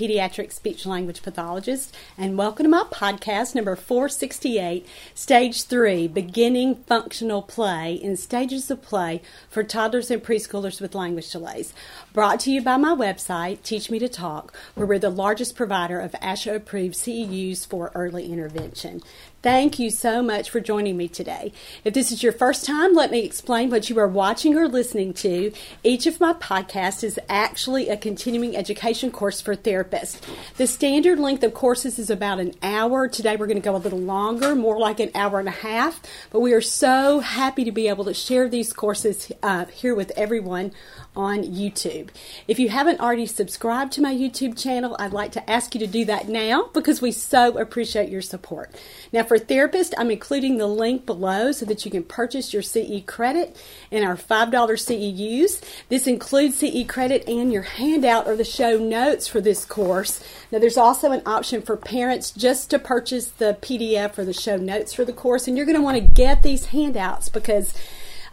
pediatric speech language pathologist, and welcome to my podcast number 468, Stage 3 Beginning Functional Play in Stages of Play for Toddlers and Preschoolers with Language Delays. Brought to you by my website, Teach Me to Talk, where we're the largest provider of ASHA approved CEUs for early intervention. Thank you so much for joining me today. If this is your first time, let me explain what you are watching or listening to. Each of my podcasts is actually a continuing education course for therapists. The standard length of courses is about an hour. Today we're going to go a little longer, more like an hour and a half, but we are so happy to be able to share these courses uh, here with everyone on YouTube. If you haven't already subscribed to my YouTube channel, I'd like to ask you to do that now because we so appreciate your support. Now, for therapists, I'm including the link below so that you can purchase your CE credit and our $5 CEUs. This includes CE credit and your handout or the show notes for this course. Now, there's also an option for parents just to purchase the PDF or the show notes for the course, and you're going to want to get these handouts because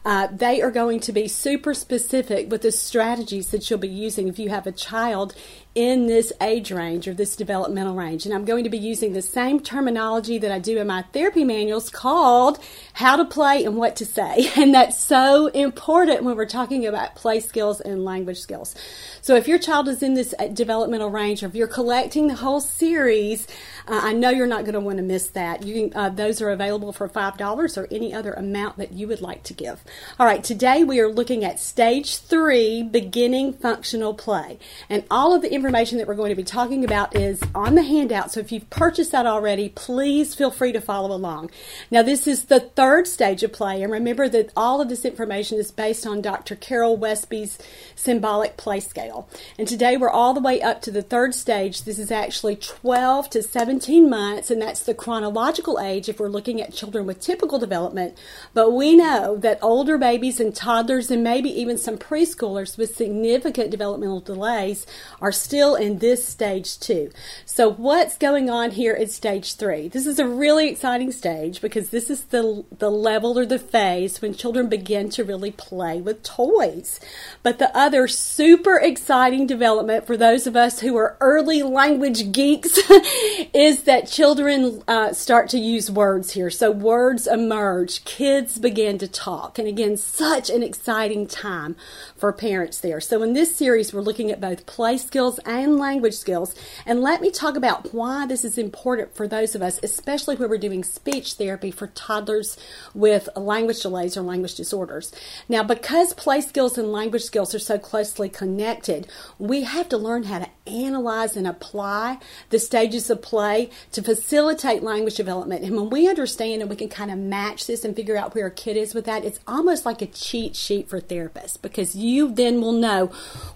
uh, they are going to be super specific with the strategies that you'll be using if you have a child in this age range or this developmental range. And I'm going to be using the same terminology that I do in my therapy manuals called how to play and what to say. And that's so important when we're talking about play skills and language skills. So if your child is in this uh, developmental range or if you're collecting the whole series, I know you're not going to want to miss that. You can, uh, those are available for $5 or any other amount that you would like to give. All right, today we are looking at stage three, beginning functional play. And all of the information information that we're going to be talking about is on the handout. So if you've purchased that already, please feel free to follow along. Now, this is the third stage of play, and remember that all of this information is based on Dr. Carol Westby's symbolic play scale. And today we're all the way up to the third stage. This is actually 12 to 17 months, and that's the chronological age if we're looking at children with typical development. But we know that older babies and toddlers, and maybe even some preschoolers with significant developmental delays, are still in this stage two. So, what's going on here at stage three? This is a really exciting stage because this is the, the level or the phase when children begin to really play with toys. But the other super exciting development for those of us who are early language geeks is that children uh, start to use words here. So, words emerge, kids begin to talk. And again, such an exciting time for parents there. So, in this series, we're looking at both play skills and language skills. And let me talk about why this is important for those of us, especially when we're doing speech therapy for toddlers with language delays or language disorders. Now, because play skills and language skills are so closely connected, we have to learn how to analyze and apply the stages of play to facilitate language development. And when we understand and we can kind of match this and figure out where a kid is with that, it's almost like a cheat sheet for therapists because you then will know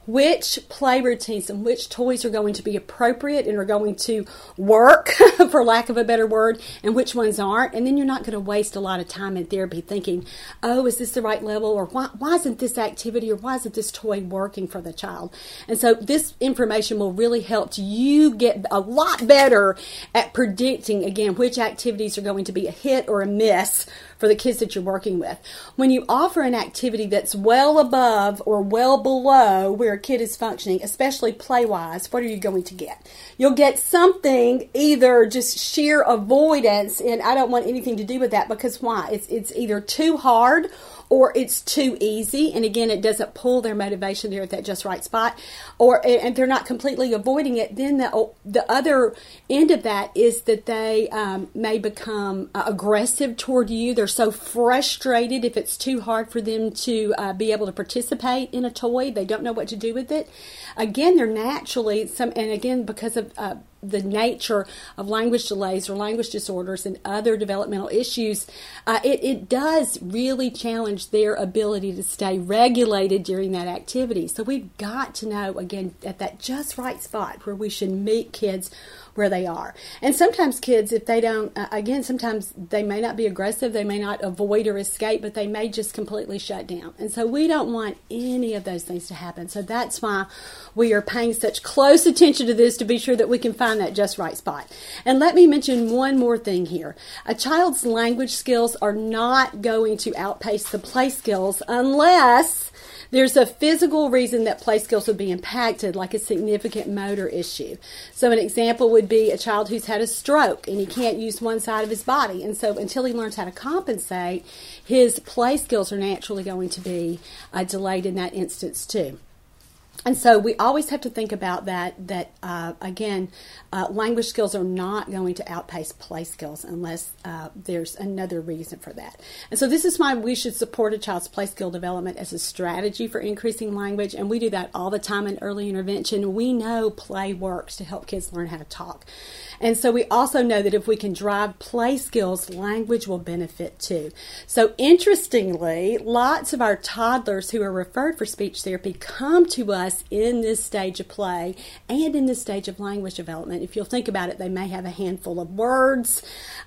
which play routines and which which toys are going to be appropriate and are going to work, for lack of a better word, and which ones aren't. And then you're not going to waste a lot of time in therapy thinking, oh, is this the right level? Or why, why isn't this activity or why isn't this toy working for the child? And so this information will really help you get a lot better at predicting, again, which activities are going to be a hit or a miss for the kids that you're working with. When you offer an activity that's well above or well below where a kid is functioning, especially play wise, what are you going to get? You'll get something either just sheer avoidance and I don't want anything to do with that because why? It's it's either too hard or it's too easy. And again it doesn't pull their motivation. There at that just right spot. Or and they're not completely avoiding it. Then the, the other end of that is that they um, may become uh, aggressive toward you. They're so frustrated if it's too hard for them to uh, be able to participate in a toy. They don't know what to do with it. Again they're naturally some and again because of uh, the nature of language delays or language disorders and other developmental issues, uh, it, it does really challenge their ability to stay regulated during that activity. So we've got to know, again, at that just right spot where we should meet kids where they are. And sometimes kids, if they don't, uh, again, sometimes they may not be aggressive, they may not avoid or escape, but they may just completely shut down. And so we don't want any of those things to happen. So that's why we are paying such close attention to this to be sure that we can find that just right spot. And let me mention one more thing here. A child's language skills are not going to outpace the play skills unless There's a physical reason that play skills would be impacted, like a significant motor issue. So, an example would be a child who's had a stroke and he can't use one side of his body. And so, until he learns how to compensate, his play skills are naturally going to be uh, delayed in that instance, too and so we always have to think about that that uh, again uh, language skills are not going to outpace play skills unless uh, there's another reason for that. And so this is why we should support a child's play skill development as a strategy for increasing language and we do that all the time in early intervention. We know play works to help kids learn how to talk and so we also know that if we can drive play skills, language will benefit too. So interestingly, lots of our toddlers who are referred for speech therapy come to us in this stage of play and in this stage of language development. If you'll think about it, they may have a handful of words,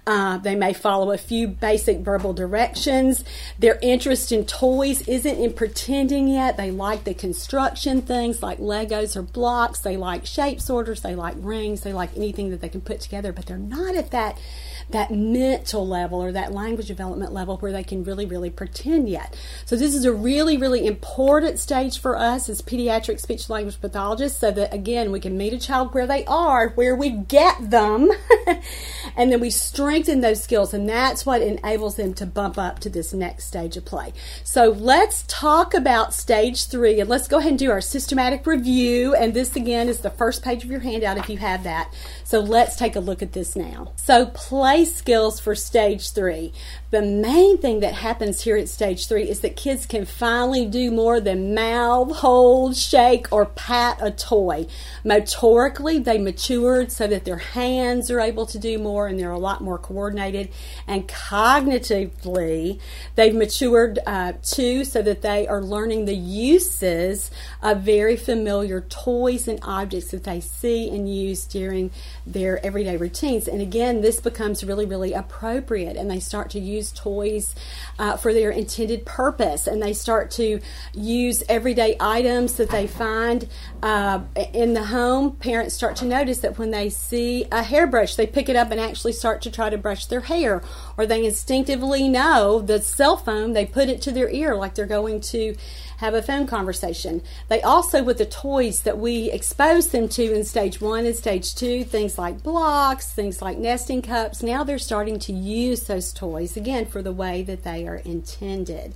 uh, they may follow a few basic verbal directions. Their interest in toys isn't in pretending yet. They like the construction things like Legos or blocks. They like shape sorters. They like rings. They like anything that they can put together, but they're not at that that mental level or that language development level where they can really, really pretend yet. So this is a really, really important stage for us as pediatric speech language pathologists so that again we can meet a child where they are, where we get them, and then we strengthen those skills and that's what enables them to bump up to this next stage of play. So let's talk about stage three and let's go ahead and do our systematic review. And this again is the first page of your handout if you have that. So let's take a look at this now. So, play skills for stage three. The main thing that happens here at stage three is that kids can finally do more than mouth, hold, shake, or pat a toy. Motorically, they matured so that their hands are able to do more and they're a lot more coordinated. And cognitively, they've matured uh, too so that they are learning the uses of very familiar toys and objects that they see and use during their everyday routines. And again, this becomes really, really appropriate, and they start to use toys uh, for their intended purpose, and they start to use everyday items that they find uh, in the home. Parents start to notice that when they see a hairbrush, they pick it up and actually start to try to brush their hair, or they instinctively know the cell phone, they put it to their ear like they're going to have a phone conversation. They also, with the toys that we expose them to in stage one and stage two, things like blocks, things like nesting cups, now they're starting to use those toys again for the way that they are intended.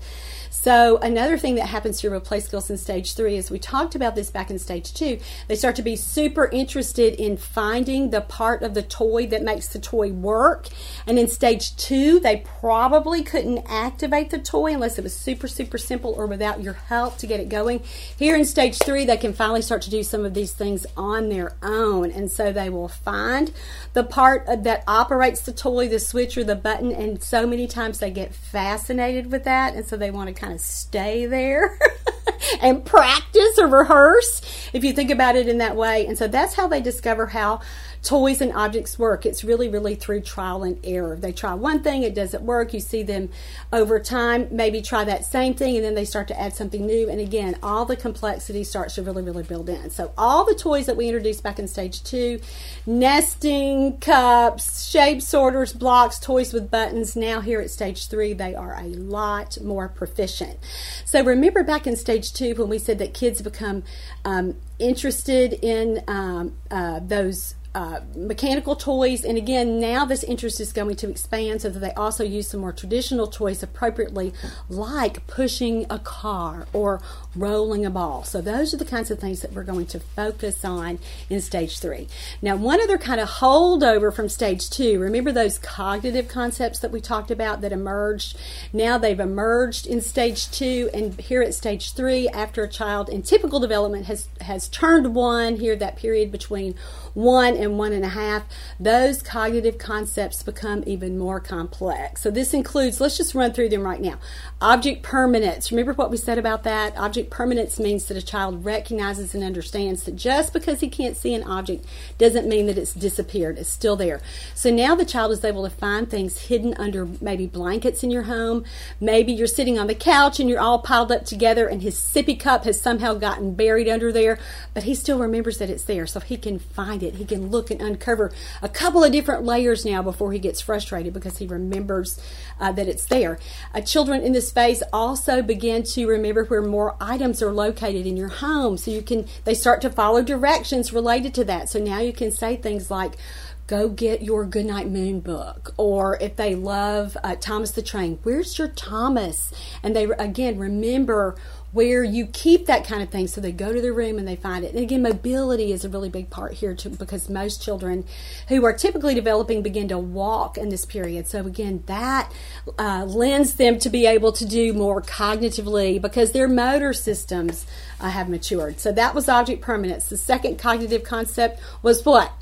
So another thing that happens with play skills in stage three is we talked about this back in stage two. They start to be super interested in finding the part of the toy that makes the toy work. And in stage two, they probably couldn't activate the toy unless it was super, super simple or without your help to get it going. Here in stage three, they can finally start to do some of these things on their own. And so they will find the part that operates the toy, the switch or the button. And so many times they get fascinated with that. And so they want to kind kind of stay there and practice or rehearse if you think about it in that way. And so that's how they discover how toys and objects work. It's really, really through trial and error. They try one thing, it doesn't work. You see them over time maybe try that same thing, and then they start to add something new. And again, all the complexity starts to really, really build in. So, all the toys that we introduced back in stage two nesting cups, shape sorters, blocks, toys with buttons now here at stage three, they are a lot more proficient. So, remember back in stage two when we said that kids become um, interested in um, uh, those uh, mechanical toys. And again, now this interest is going to expand so that they also use some more traditional toys appropriately, like pushing a car or rolling a ball. So those are the kinds of things that we're going to focus on in stage three. Now, one other kind of holdover from stage two, remember those cognitive concepts that we talked about that emerged? Now they've emerged in stage two, and here at stage three, after a child in typical development has, has turned one, here that period between one and one and a half, those cognitive concepts become even more complex. So this includes, let's just run through them right now. Object permanence. Remember what we said about that? Object permanence means that a child recognizes and understands that just because he can't see an object doesn't mean that it's disappeared. It's still there. So now the child is able to find things hidden under maybe blankets in your home. Maybe you're sitting on the couch and you're all piled up together and his sippy cup has somehow gotten buried under there, but he still remembers that it's there. So he can find it. He can look and uncover a couple of different layers now before he gets frustrated because he remembers uh, that it's there. Uh, children in this phase also begin to remember where more items are located in your home, so you can they start to follow directions related to that. So now you can say things like go get your Goodnight Moon book. Or if they love uh, Thomas the Train, where's your Thomas? And they, again, remember where you keep that kind of thing. So they go to the room and they find it. And again, mobility is a really big part here too, because most children who are typically developing begin to walk in this period. So again, that uh, lends them to be able to do more cognitively because their motor systems uh, have matured. So that was object permanence. The second cognitive concept was what?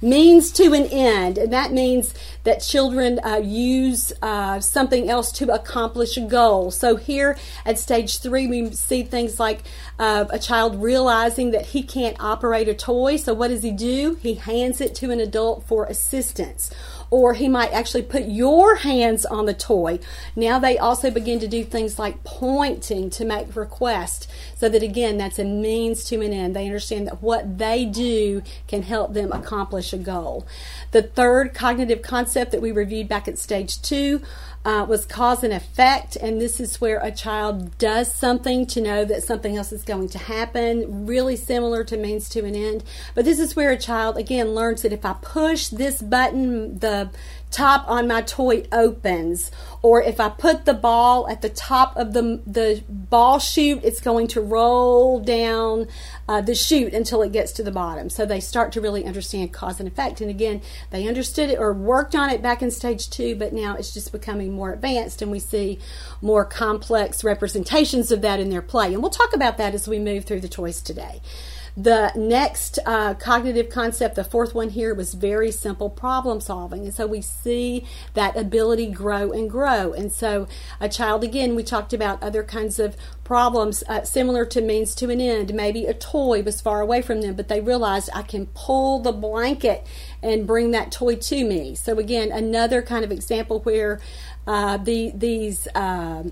Means to an end, and that means that children uh, use uh, something else to accomplish a goal. So here at stage three, we see things like uh, a child realizing that he can't operate a toy. So what does he do? He hands it to an adult for assistance or he might actually put your hands on the toy. Now they also begin to do things like pointing to make requests, so that again, that's a means to an end. They understand that what they do can help them accomplish a goal. The third cognitive concept that we reviewed back at stage two uh, was cause and effect, and this is where a child does something to know that something else is going to happen, really similar to means to an end. But this is where a child, again, learns that if I push this button, the top on my toy opens or if I put the ball at the top of the the ball chute it's going to roll down uh, the chute until it gets to the bottom. So they start to really understand cause and effect. And again they understood it or worked on it back in stage 2 but now it's just becoming more advanced and we see more complex representations of that in their play. And we'll talk about that as we move through the toys today the next uh, cognitive concept, the fourth one here, was very simple problem solving. And so we see that ability grow and grow. And so a child, again, we talked about other kinds of problems uh, similar to means to an end. Maybe a toy was far away from them, but they realized I can pull the blanket and bring that toy to me. So again, another kind of example where uh, the these uh,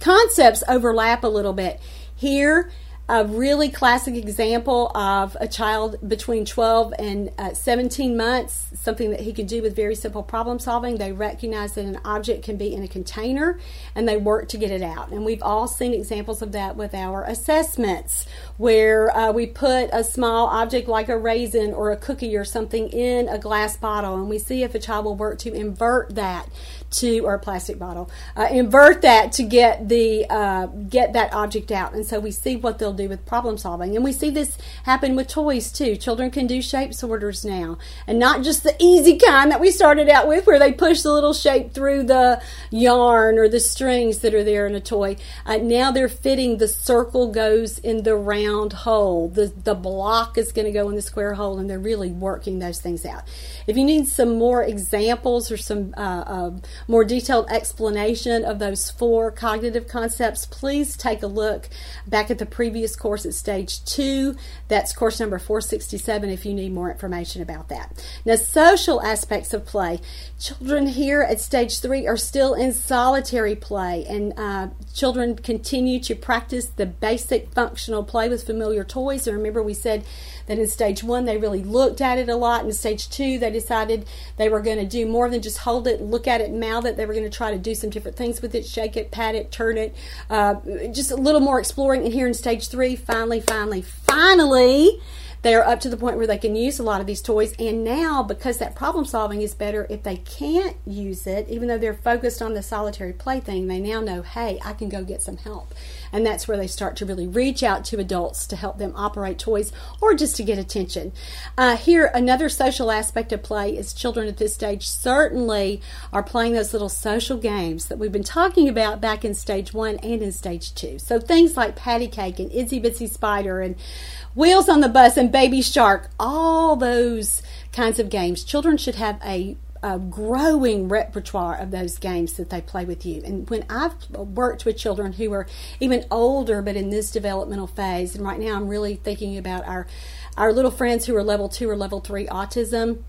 concepts overlap a little bit. Here, a really classic example of a child between 12 and uh, 17 months, something that he can do with very simple problem solving. They recognize that an object can be in a container and they work to get it out. And we've all seen examples of that with our assessments, where uh, we put a small object like a raisin or a cookie or something in a glass bottle and we see if a child will work to invert that to or a plastic bottle uh, invert that to get the uh, get that object out. And so we see what they'll do with problem solving. And we see this happen with toys too. Children can do shape sorters now. And not just the easy kind that we started out with where they push the little shape through the yarn or the strings that are there in a toy. Uh, now they're fitting the circle goes in the round hole. The the block is going to go in the square hole and they're really working those things out. If you need some more examples or some uh, more detailed explanation of those four cognitive concepts, please take a look back at the previous course at stage two. That's course number 467 if you need more information about that. Now, social aspects of play. Children here at stage three are still in solitary play, and uh, children continue to practice the basic functional play with familiar toys. And remember, we said that in stage one they really looked at it a lot. In stage two, they decided they were going to do more than just hold it, look at it, mouth it. They were going to try to do some different things with it, shake it, pat it, turn it, uh, just a little more exploring. And here in stage three, finally, finally, finally, they are up to the point where they can use a lot of these toys. And now, because that problem solving is better, if they can't use it, even though they're focused on the solitary play thing, they now know, hey, I can go get some help. And that's where they start to really reach out to adults to help them operate toys or just to get attention. Uh, here, another social aspect of play is children at this stage certainly are playing those little social games that we've been talking about back in stage one and in stage two. So things like patty cake and itsy bitsy spider and Wheels on the Bus and Baby Shark, all those kinds of games. Children should have a, a, growing repertoire of those games that they play with you. And when I've worked with children who are even older but in this developmental phase, and right now I'm really thinking about our our little friends who are level two or level three autism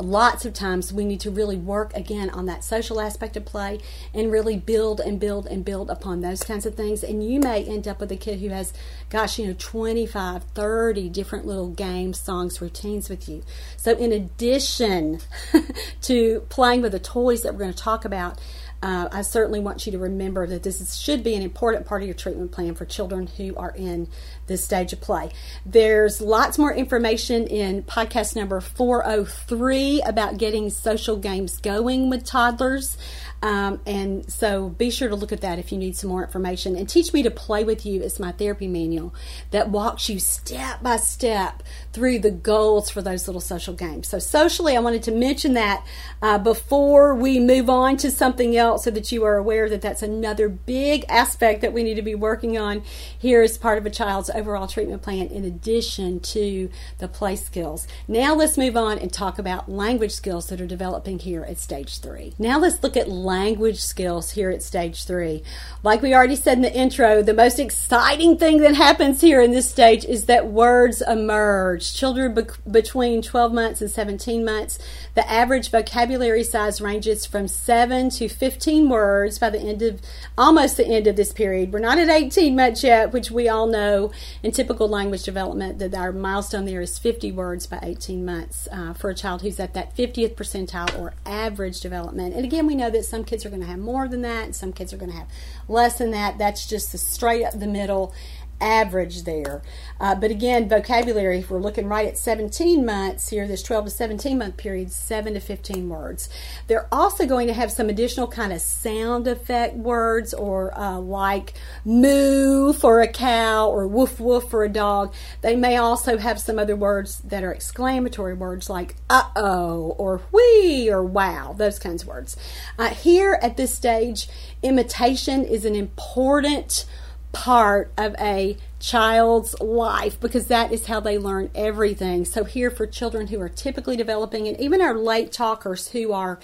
lots of times we need to really work again on that social aspect of play and really build and build and build upon those kinds of things. And you may end up with a kid who has, gosh, you know, 25, 30 different little games, songs, routines with you. So, in addition to playing with the toys that we're going to talk about, uh, I certainly want you to remember that this is, should be an important part of your treatment plan for children who are in this stage of play. There's lots more information in podcast number 403 about getting social games going with toddlers. Um, and so be sure to look at that if you need some more information. And Teach Me to Play with You is my therapy manual that walks you step by step through the goals for those little social games. So, socially, I wanted to mention that uh, before we move on to something else so that you are aware that that's another big aspect that we need to be working on here as part of a child's overall treatment plan in addition to the play skills. Now, let's move on and talk about language skills that are developing here at stage three. Now, let's look at language skills here at stage three. Like we already said in the intro, the most exciting thing that happens here in this stage is that words emerge. Children be- between 12 months and 17 months, the average vocabulary size ranges from 7 to 15 words by the end of almost the end of this period. We're not at 18 months yet, which we all know in typical language development that our milestone there is 50 words by 18 months uh, for a child who's at that 50th percentile or average development. And again, we know that some kids are going to have more than that, some kids are going to have less than that. That's just the straight up the middle average there. Uh, but again, vocabulary, if we're looking right at 17 months here, this 12 to 17 month period, 7 to 15 words. They're also going to have some additional kind of sound effect words or uh, like moo for a cow or woof woof for a dog. They may also have some other words that are exclamatory words like uh oh or whee or wow, those kinds of words. Uh, here at this stage, imitation is an important part of a child's life because that is how they learn everything. So, here for children who are typically developing, and even our late talkers who are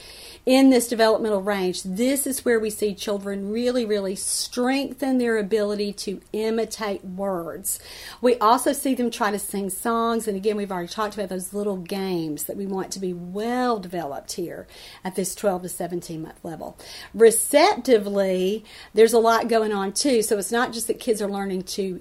in this developmental range, this is where we see children really, really strengthen their ability to imitate words. We also see them try to sing songs, and again, we've already talked about those little games that we want to be well developed here at this 12 to 17 month level. Receptively, there's a lot going on too, so it's not just that kids are learning to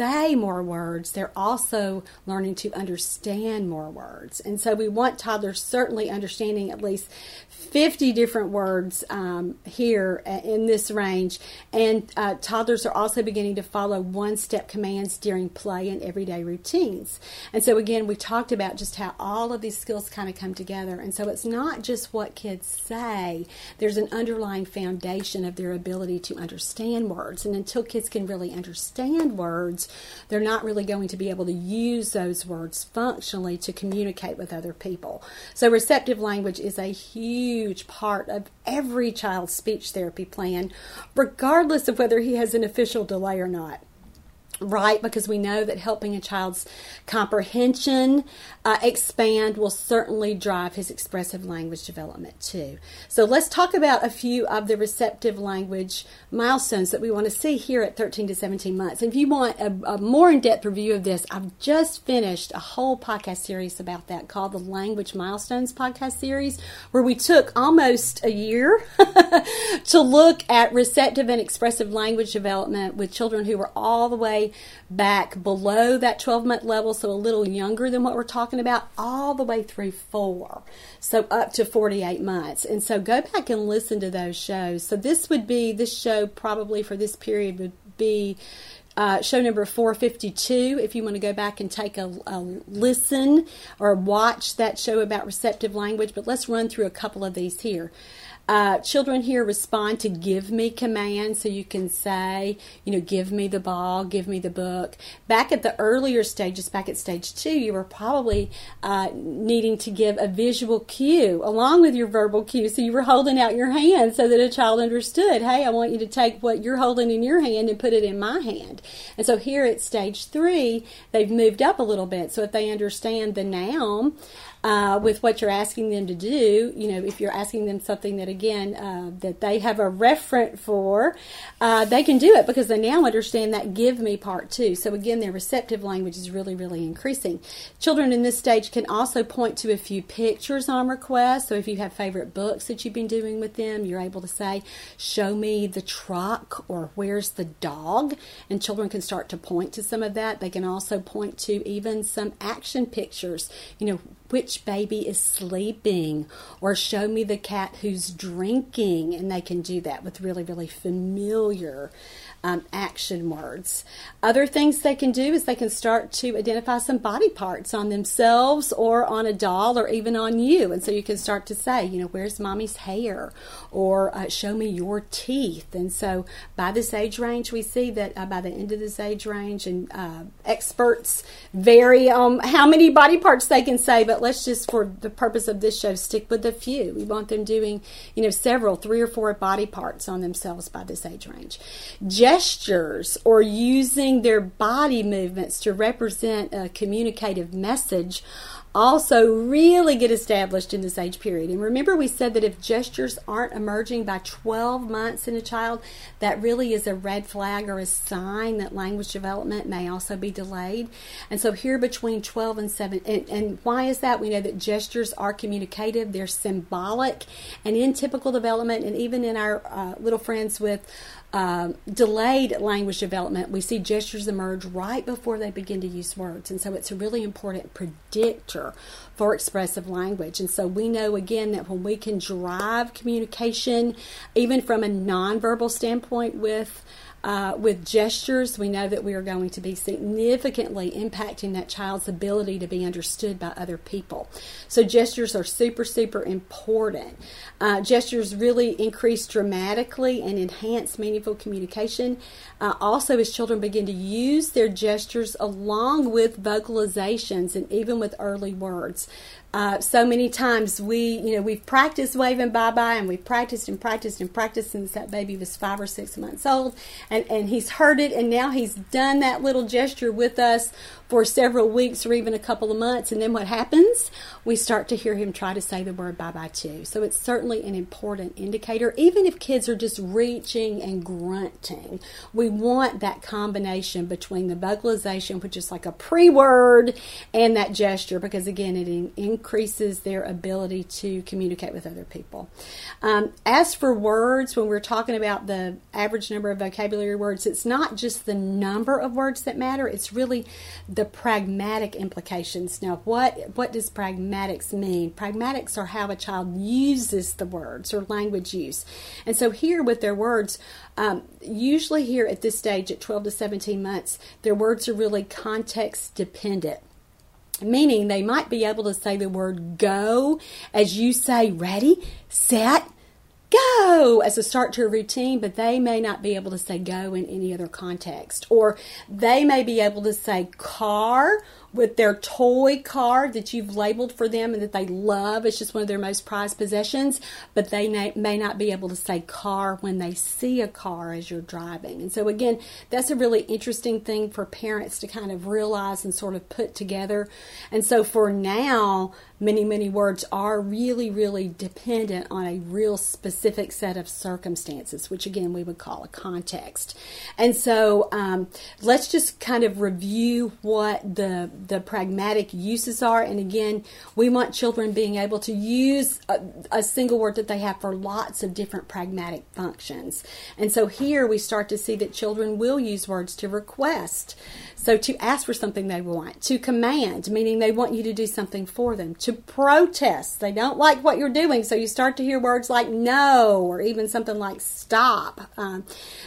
say more words, they're also learning to understand more words. And so we want toddlers certainly understanding at least 50 different words um, here in this range. And uh, toddlers are also beginning to follow one step commands during play and everyday routines. And so, again, we talked about just how all of these skills kind of come together. And so, it's not just what kids say, there's an underlying foundation of their ability to understand words. And until kids can really understand words, they're not really going to be able to use those words functionally to communicate with other people. So, receptive language is a huge part of every child's speech therapy plan, regardless of whether he has an official delay or not right because we know that helping a child's comprehension uh, expand will certainly drive his expressive language development too. So let's talk about a few of the receptive language milestones that we want to see here at 13 to 17 months. And if you want a, a more in-depth review of this, I've just finished a whole podcast series about that called the Language Milestones podcast series, where we took almost a year to look at receptive and expressive language development with children who were all the way back below that 12 month level, so a little younger than what we're talking about, all the way through four, so up to 48 months. And so go back and listen to those shows. So this would be, this show probably for this period would be uh, show number 452 if you want to go back and take a, a, listen or watch that show about receptive language. But let's run through a couple of these here. Uh, children here respond to give me commands, so you can say, you know, give me the ball, give me the book. Back at the earlier stages, back at stage two, you were probably uh, needing to give a visual cue along with your verbal cue. So you were holding out your hand so that a child understood, hey, I want you to take what you're holding in your hand and put it in my hand. And so here at stage three, they've moved up a little bit. So if they understand the noun, uh, with what you're asking them to do. You know, if you're asking them something that again uh, that they have a referent for, uh, they can do it because they now understand that give me part too. So again, their receptive language is really, really increasing. Children in this stage can also point to a few pictures on request. So if you have favorite books that you've been doing with them, you're able to say, "Show me the truck," or "Where's the dog?" And children can start to point to some of that. They can also point to even some action pictures. You know, which baby is sleeping, or show me the cat who's drinking, and they can do that with really, really familiar um, action words. Other things they can do is they can start to identify some body parts on themselves or on a doll or even on you. And so you can start to say, you know, where's mommy's hair? Or uh, show me your teeth. And so by this age range, we see that uh, by the end of this age range, and uh, experts vary on how many body parts they can say, but let's just, for the purpose of this show, stick with a few. We want them doing, you know, several, three or four body parts on themselves by this age range gestures or using their body movements to represent a communicative message also really get established in this age period. And remember, we said that if gestures aren't emerging by 12 months in a child, that really is a red flag or a sign that language development may also be delayed. And so, here between 12 and 7, and, and why is that? We know that gestures are communicative, they're symbolic, and in typical development, and even in our uh, little friends with um, delayed language development, we see gestures emerge right before they begin to use words. And so it's a really important predictor for expressive language. And so we know again that when we can drive communication, even from a nonverbal standpoint, with uh, with gestures, we know that we are going to be significantly impacting that child's ability to be understood by other people. So, gestures are super, super important. Uh, gestures really increase dramatically and enhance meaningful communication. Uh, also, as children begin to use their gestures along with vocalizations and even with early words. Uh, so many times we, you know, we've practiced waving bye bye and we've practiced and practiced and practiced since that baby was five or six months old. And, and he's heard it and now he's done that little gesture with us for several weeks or even a couple of months. And then what happens? We start to hear him try to say the word bye bye too. So it's certainly an important indicator. Even if kids are just reaching and grunting, we want that combination between the vocalization, which is like a pre word, and that gesture because, again, it in- increases their ability to communicate with other people. Um, as for words, when we're talking about the average number of vocabulary words, it's not just the number of words that matter, it's really the the pragmatic implications. Now, what what does pragmatics mean? Pragmatics are how a child uses the words or language use, and so here with their words, um, usually here at this stage at 12 to 17 months, their words are really context dependent meaning they might be able to say the word go as you say ready, set, go as a start to a routine, but they may not be able to say go in any other context. Or they may be able to say car with their toy car that you've labeled for them and that they love. It's just one of their most prized possessions, but they may, not be able to say car when they see a car as you're driving. And so, again, that's a really interesting thing for parents to kind of realize and sort of put together. And so, for now, many, many words are really, really dependent on a real specific set of circumstances, which again we would call a context. And so um, let's just kind of review what the, the pragmatic uses are. And again, we want children being able to use a, a single word that they have for lots of different pragmatic functions. And so here we start to see that children will use words to request. So to ask for something they want, to command, meaning they want you to do something for them, to protest, they don't like what you're doing. So you start to hear words like no or even something like stop. Um,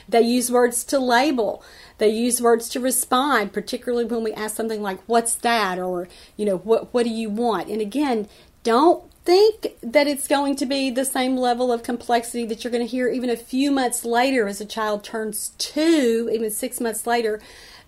they use words to label. They use words to respond, particularly when we ask something like "What's that?" or you know, "What what do you want?" And again, don't think that it's going to be the same level of complexity that you're going to hear even a few months later as a child turns two, even six months later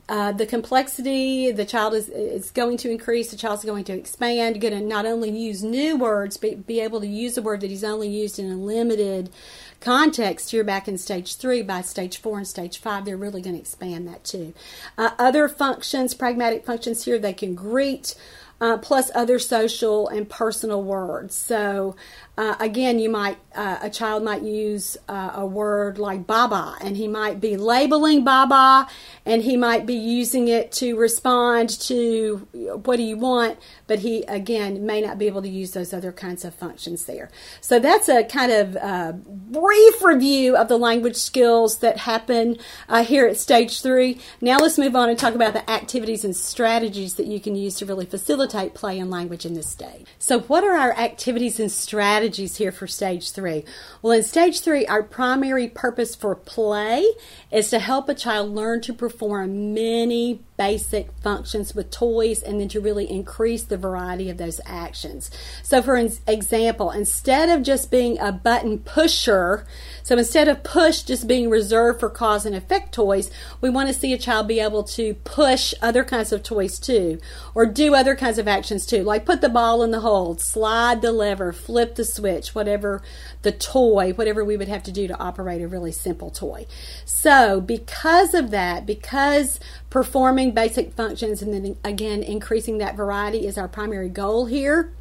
uh, the complexity, the child is, is going to increase, the child's going to expand, going to not only use new words, but be able to use a word that he's only used in a limited context here back in stage three. By stage four and stage five, they're really going to expand that too. Uh, other functions, pragmatic functions here, they can greet uh, plus other social and personal words. So, uh, again, you might uh, a child might use uh, a word like "baba," and he might be labeling "baba," and he might be using it to respond to "What do you want?" But he again may not be able to use those other kinds of functions there. So that's a kind of uh, brief review of the language skills that happen uh, here at stage three. Now let's move on and talk about the activities and strategies that you can use to really facilitate play and language in this stage. So, what are our activities and strategies? Strategies here for stage three. Well, in stage three, our primary purpose for play is to help a child learn to perform many basic functions with toys and then to really increase the variety of those actions. So, for example, instead of just being a button pusher, so instead of push just being reserved for cause and effect toys, we want to see a child be able to push other kinds of toys too, or do other kinds of actions too, like put the ball in the hole, slide the lever, flip the switch, whatever the toy, whatever we would have to do to operate a really simple toy. So, because of that, because performing basic functions and then again increasing that variety is our primary goal here,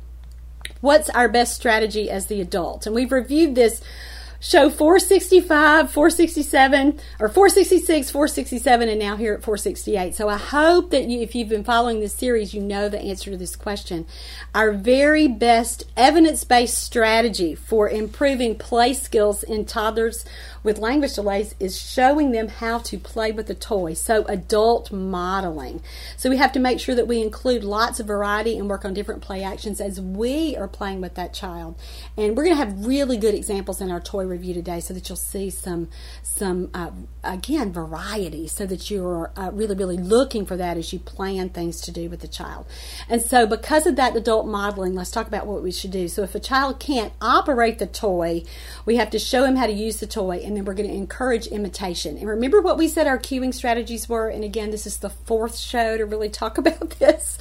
what's our best strategy as the adult? And we've reviewed this show 465, 467, or 466, 467, and now here at 468. So I hope that you, if you've been following this series, you know the answer to this question. Our very best evidence based strategy for improving play skills in toddlers with language delays is showing them how to play with the toy. So, adult modeling. So, we have to make sure that we include lots of variety and work on different play actions as we are playing with that child. And we're going to have really good examples in our toy review today so that you'll see some, some uh, again, variety so that you're uh, really, really looking for that as you plan things to do with the child. And so, because of that adult modeling, let's talk about what we should do. So, if a child can't operate the toy, we have to show him how to use the toy and then we're going to encourage imitation. And remember what we said our cueing strategies were? And again, this is the fourth show to really talk about this.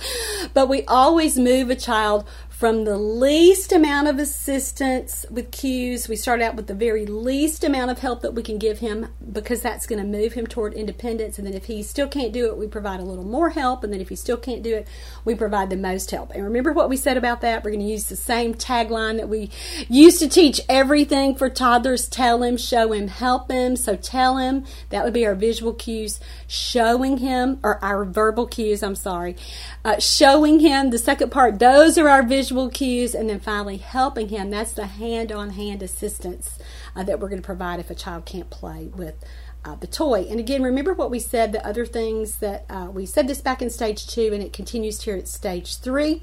But we always move a child from the least amount of assistance with cues. We start out with the very least amount of help that we can give him because that's going to move him toward independence. And then if he still can't do it, we provide a little more help. And then if he still can't do it, we provide the most help. And remember what we said about that? We're going to use the same tagline that we used to teach everything for toddlers tell him, show him, help him. So tell him, that would be our visual cues, showing him, or our verbal cues, I'm sorry, uh, showing him the second part, those are our visual visual cues, and then finally helping him. That's the hand on hand assistance uh, that we're going to provide if a child can't play with uh, the toy. And again, remember what we said the other things that uh, we said this back in stage two, and it continues here at stage three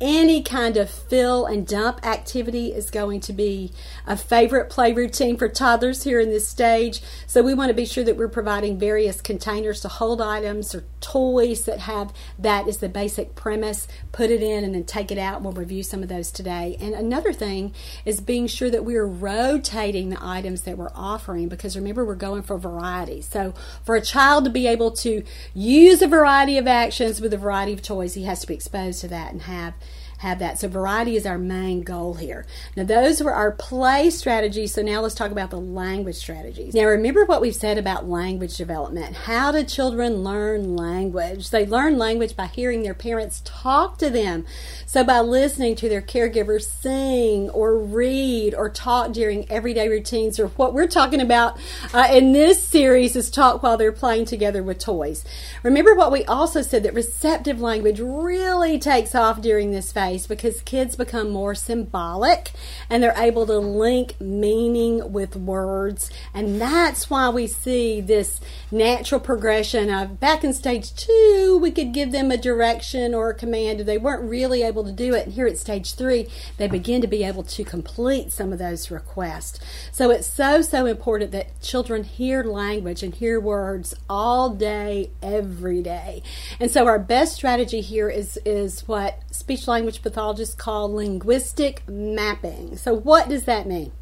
any kind of fill and dump activity is going to be a favorite play routine for toddlers here in this stage. So we want to be sure that we're providing various containers to hold items or toys that have that as the basic premise. Put it in and then take it out. We'll review some of those today. And another thing is being sure that we're rotating the items that we're offering because remember we're going for variety. So for a child to be able to use a variety of actions with a variety of toys, he has to be exposed to that and have have that. So variety is our main goal here. Now those were our play strategies. So now let's talk about the language strategies. Now remember what we've said about language development. How do children learn language? They learn language by hearing their parents talk to them. So by listening to their caregivers sing or read or talk during everyday routines or what we're talking about uh, in this series is talk while they're playing together with toys. Remember what we also said that receptive language really takes off during this phase because kids become more symbolic and they're able to link meaning with words. And that's why we see this natural progression of back in stage two, we could give them a direction or a command. If they weren't really able to do it, and here at stage three, they begin to be able to complete some of those requests. So it's so, so important that children hear language and hear words all day, every day. And so our best strategy here is, is what speech language pathologists call linguistic mapping. So, what does that mean?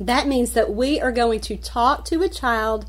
That means that we are going to talk to a child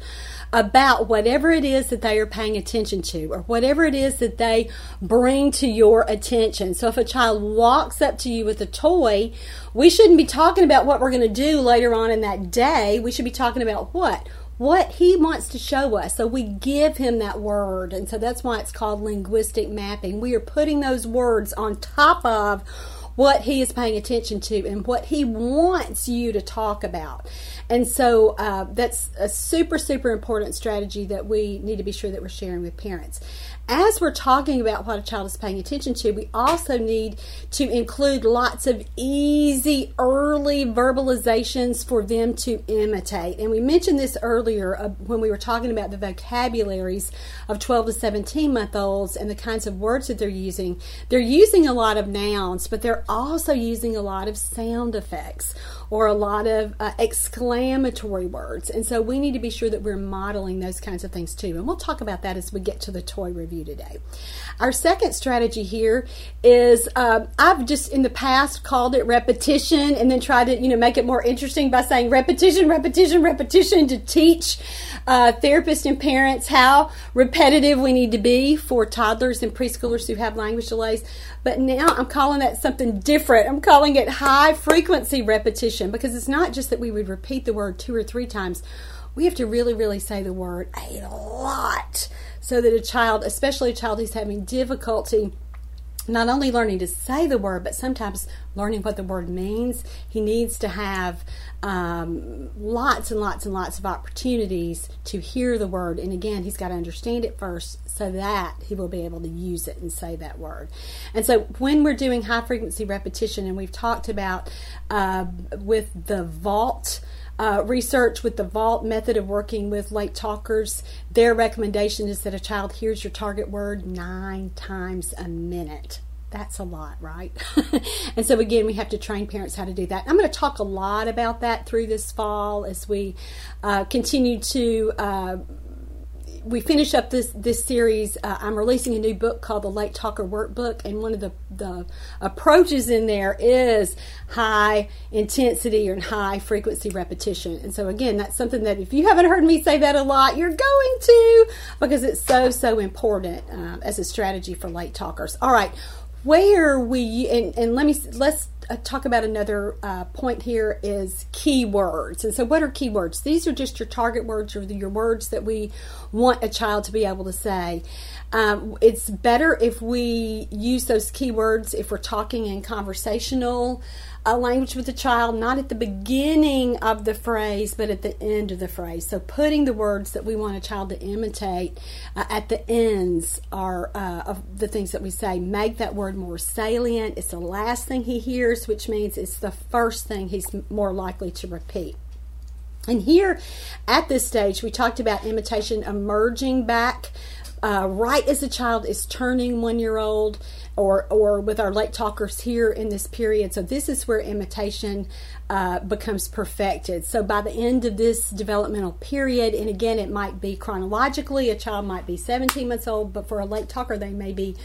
about whatever it is that they are paying attention to or whatever it is that they bring to your attention. So if a child walks up to you with a toy, we shouldn't be talking about what we're going to do later on in that day. We should be talking about what? What he wants to show us. So we give him that word. And so that's why it's called linguistic mapping. We are putting those words on top of what he is paying attention to and what he wants you to talk about. And so uh, that's a super, super important strategy that we need to be sure that we're sharing with parents as we're talking about what a child is paying attention to, we also need to include lots of easy early verbalizations for them to imitate. And we mentioned this earlier uh, when we were talking about the vocabularies of 12 to 17 month olds and the kinds of words that they're using. They're using a lot of nouns, but they're also using a lot of sound effects or a lot of uh, exclamatory words. And so we need to be sure that we're modeling those kinds of things too. And we'll talk about that as we get to the toy review today. Our second strategy here is uh, I've just in the past called it repetition and then tried to you know make it more interesting by saying repetition, repetition, repetition to teach uh, therapists and parents how repetitive we need to be for toddlers and preschoolers who have language delays. But now I'm calling that something different. I'm calling it high frequency repetition because it's not just that we would repeat the word two or three times. We have to really, really say the word a lot so that a child, especially a child who's having difficulty not only learning to say the word, but sometimes learning what the word means. He needs to have um, lots and lots and lots of opportunities to hear the word. And again, he's got to understand it first so that he will be able to use it and say that word. And so when we're doing high frequency repetition, and we've talked about uh, with the vault uh, research with the vault method of working with late talkers, their recommendation is that a child hears your target word nine times a minute. That's a lot, right? and so, again, we have to train parents how to do that. I'm going to talk a lot about that through this fall as we uh, continue to uh, we finish up this this series. Uh, I'm releasing a new book called the Late Talker Workbook, and one of the the approaches in there is high intensity and high frequency repetition. And so again, that's something that if you haven't heard me say that a lot, you're going to because it's so so important uh, as a strategy for late talkers. All right, where we and, and let me let's uh, talk about another uh, point here is keywords. And so, what are keywords? These are just your target words or your words that we want a child to be able to say. Um, it's better if we use those keywords if we're talking in conversational a language with the child, not at the beginning of the phrase, but at the end of the phrase. So, putting the words that we want a child to imitate uh, at the ends are uh, of the things that we say. Make that word more salient. It's the last thing he hears, which means it's the first thing he's more likely to repeat. And here at this stage, we talked about imitation emerging back uh, right as the child is turning one year old or or with our late talkers here in this period. So this is where imitation uh, becomes perfected. So by the end of this developmental period, and again, it might be chronologically, a child might be 17 months old, but for a late talker, they may be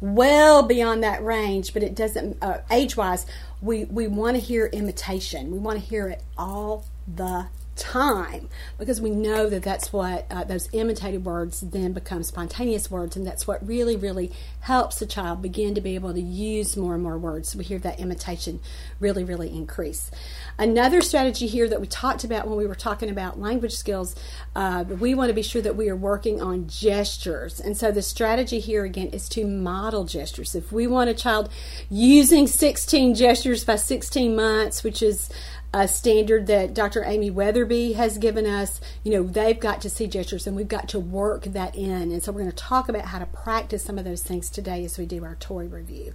well beyond that range. But it doesn't uh, age wise. We we want to hear imitation. We want to hear it all the time because we know that that's what uh, those imitated words then become spontaneous words and that's what really really helps the child begin to be able to use more and more words. We hear that imitation really really increase. Another strategy here that we talked about when we were talking about language skills uh, we want to be sure that we are working on gestures. And so the strategy here again is to model gestures. If we want a child using 16 gestures by 16 months which is a standard that Dr. Amy Wetherby has given us. You know, they've got to see gestures and we've got to work that in. And so we're going to talk about how to practice some of those things today as we do our toy review.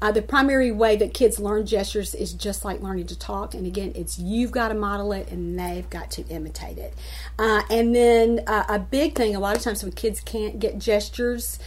Uh, the primary way that kids learn gestures is just like learning to talk. And again, it's you've got to model it and they've got to imitate it. Uh, and then uh, a big thing, a lot of times when kids can't get gestures,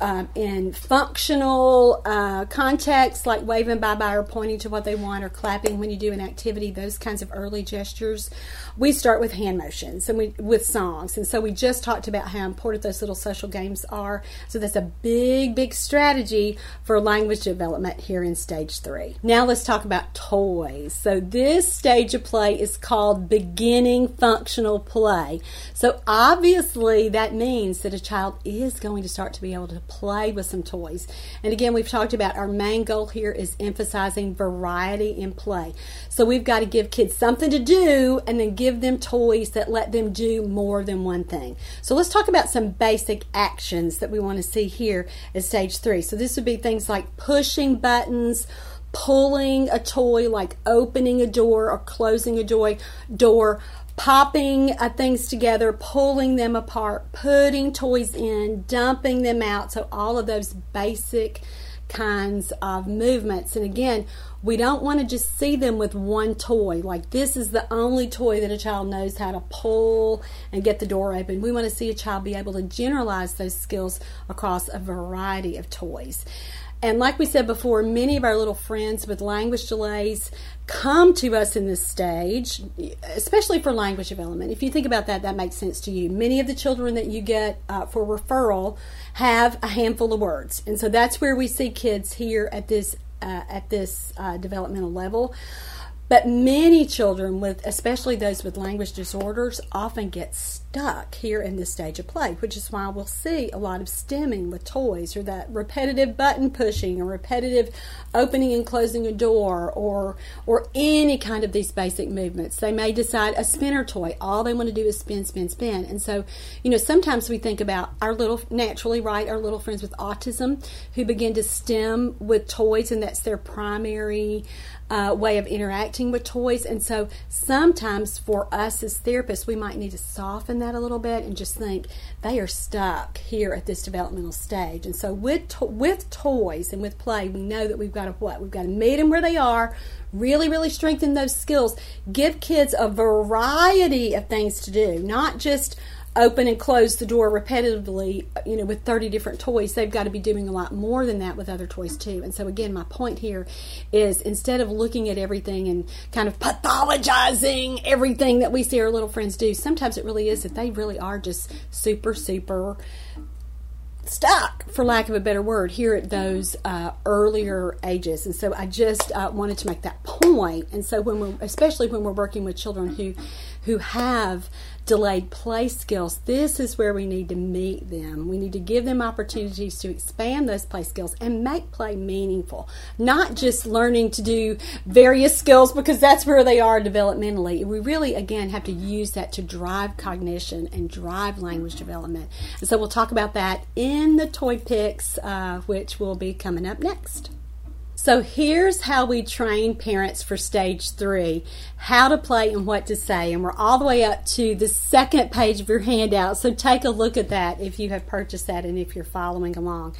um, in functional uh, contexts like waving bye bye or pointing to what they want or clapping when you do an activity, those kinds of early gestures, we start with hand motions and we with songs. And so we just talked about how important those little social games are. So that's a big, big strategy for language development here in stage three. Now let's talk about toys. So this stage of play is called beginning functional play. So obviously that means that a child is going to start to be able to play with some toys. And again, we've talked about our main goal here is emphasizing variety in play. So we've got to give kids something to do and then give them toys that let them do more than one thing. So let's talk about some basic actions that we want to see here at stage three. So this would be things like pushing buttons pulling a toy, like opening a door or closing a door, door popping uh, things together, pulling them apart, putting toys in, dumping them out. So, all of those basic kinds of movements. And again, we don't want to just see them with one toy. Like this is the only toy that a child knows how to pull and get the door open. We want to see a child be able to generalize those skills across a variety of toys. And like we said before, many of our little friends with language delays come to us in this stage, especially for language development. If you think about that, that makes sense to you. Many of the children that you get uh, for referral have a handful of words, and so that's where we see kids here at this uh, at this uh, developmental level. But many children, with especially those with language disorders, often get stuck here in this stage of play, which is why we'll see a lot of stimming with toys, or that repetitive button pushing, or repetitive opening and closing a door, or or any kind of these basic movements. They may decide a spinner toy. All they want to do is spin, spin, spin. And so, you know, sometimes we think about our little naturally right, our little friends with autism who begin to stim with toys, and that's their primary uh, way of interacting with toys. And so sometimes for us as therapists, we might need to soften that a little bit and just think they are stuck here at this developmental stage. And so with to- with toys and with play, we know that we've got to what we've got to meet them where they are. Really, really strengthen those skills. Give kids a variety of things to do, not just open and close the door repetitively, you know, with 30 different toys, they've got to be doing a lot more than that with other toys too. And so, again, my point here is instead of looking at everything and kind of pathologizing everything that we see our little friends do, sometimes it really is that they really are just super, super stuck, for lack of a better word, here at those uh, earlier ages. And so I just uh, wanted to make that point. And so when we're, especially when we're working with children who, who have delayed play skills, this is where we need to meet them. We need to give them opportunities to expand those play skills and make play meaningful, not just learning to do various skills because that's where they are developmentally. We really, again, have to use that to drive cognition and drive language development. And so we'll talk about that in the toy picks, uh, which will be coming up next. So here's how we train parents for stage three how to play and what to say. And we're all the way up to the second page of your handout. So take a look at that if you have purchased that and if you're following along.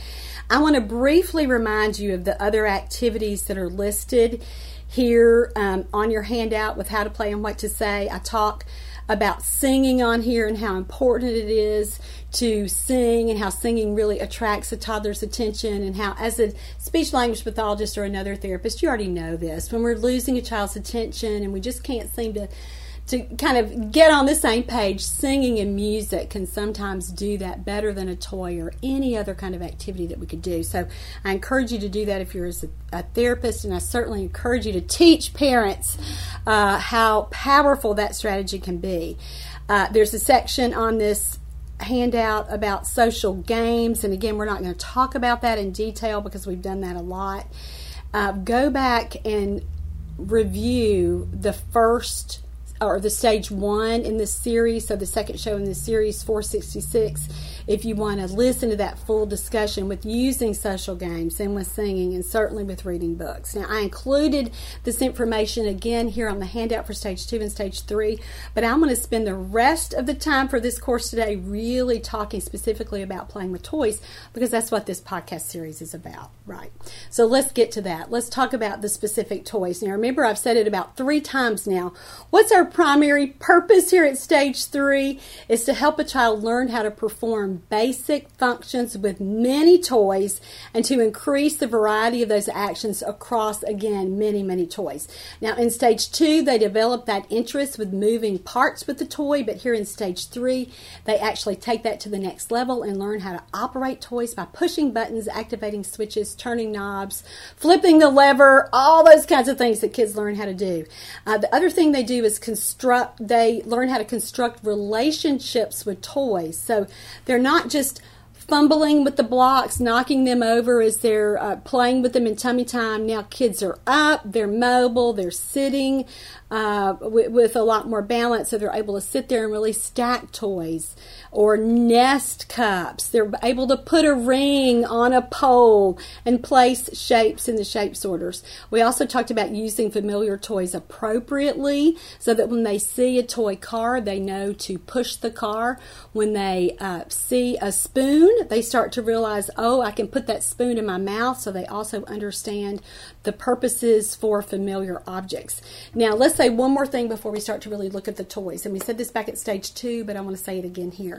I want to briefly remind you of the other activities that are listed here um, on your handout with how to play and what to say. I talk about singing on here and how important it is to sing and how singing really attracts a toddler's attention and how as a speech language pathologist or another therapist you already know this when we're losing a child's attention and we just can't seem to to kind of get on the same page, singing and music can sometimes do that better than a toy or any other kind of activity that we could do. So I encourage you to do that if you're a, therapist, and I certainly encourage you to teach parents uh, how powerful that strategy can be. Uh, there's a section on this handout about social games, and again, we're not going to talk about that in detail because we've done that a lot. Uh, go back and review the first or the stage one in this series, so the second show in this series, 466, if you want to listen to that full discussion with using social games and with singing and certainly with reading books. Now, I included this information again here on the handout for stage two and stage three, but I'm going to spend the rest of the time for this course today really talking specifically about playing with toys because that's what this podcast series is about, right? So let's get to that. Let's talk about the specific toys. Now, remember, I've said it about three times now. What's our primary purpose here at stage three is to help a child learn how to perform basic functions with many toys and to increase the variety of those actions across, again, many, many toys. Now, in stage two, they develop that interest with moving parts with the toy, but here in stage three, they actually take that to the next level and learn how to operate toys by pushing buttons, activating switches, turning knobs, flipping the lever, all those kinds of things that kids learn how to do. Uh, the other thing they do is construct, they learn how to construct relationships with toys. So they're not just fumbling with the blocks, knocking them over as they're uh, playing with them in tummy time. Now kids are up, they're mobile, they're sitting uh, with, with, a lot more balance, so they're able to sit there and really stack toys or nest cups. They're able to put a ring on a pole and place shapes in the shape sorters. We also talked about using familiar toys appropriately so that when they see a toy car, they know to push the car. When they uh, see a spoon, they start to realize, oh, I can put that spoon in my mouth, so they also understand the purposes for familiar objects. Now, let's say one more thing before we start to really look at the toys. And we said this back at stage two, but I want to say it again here.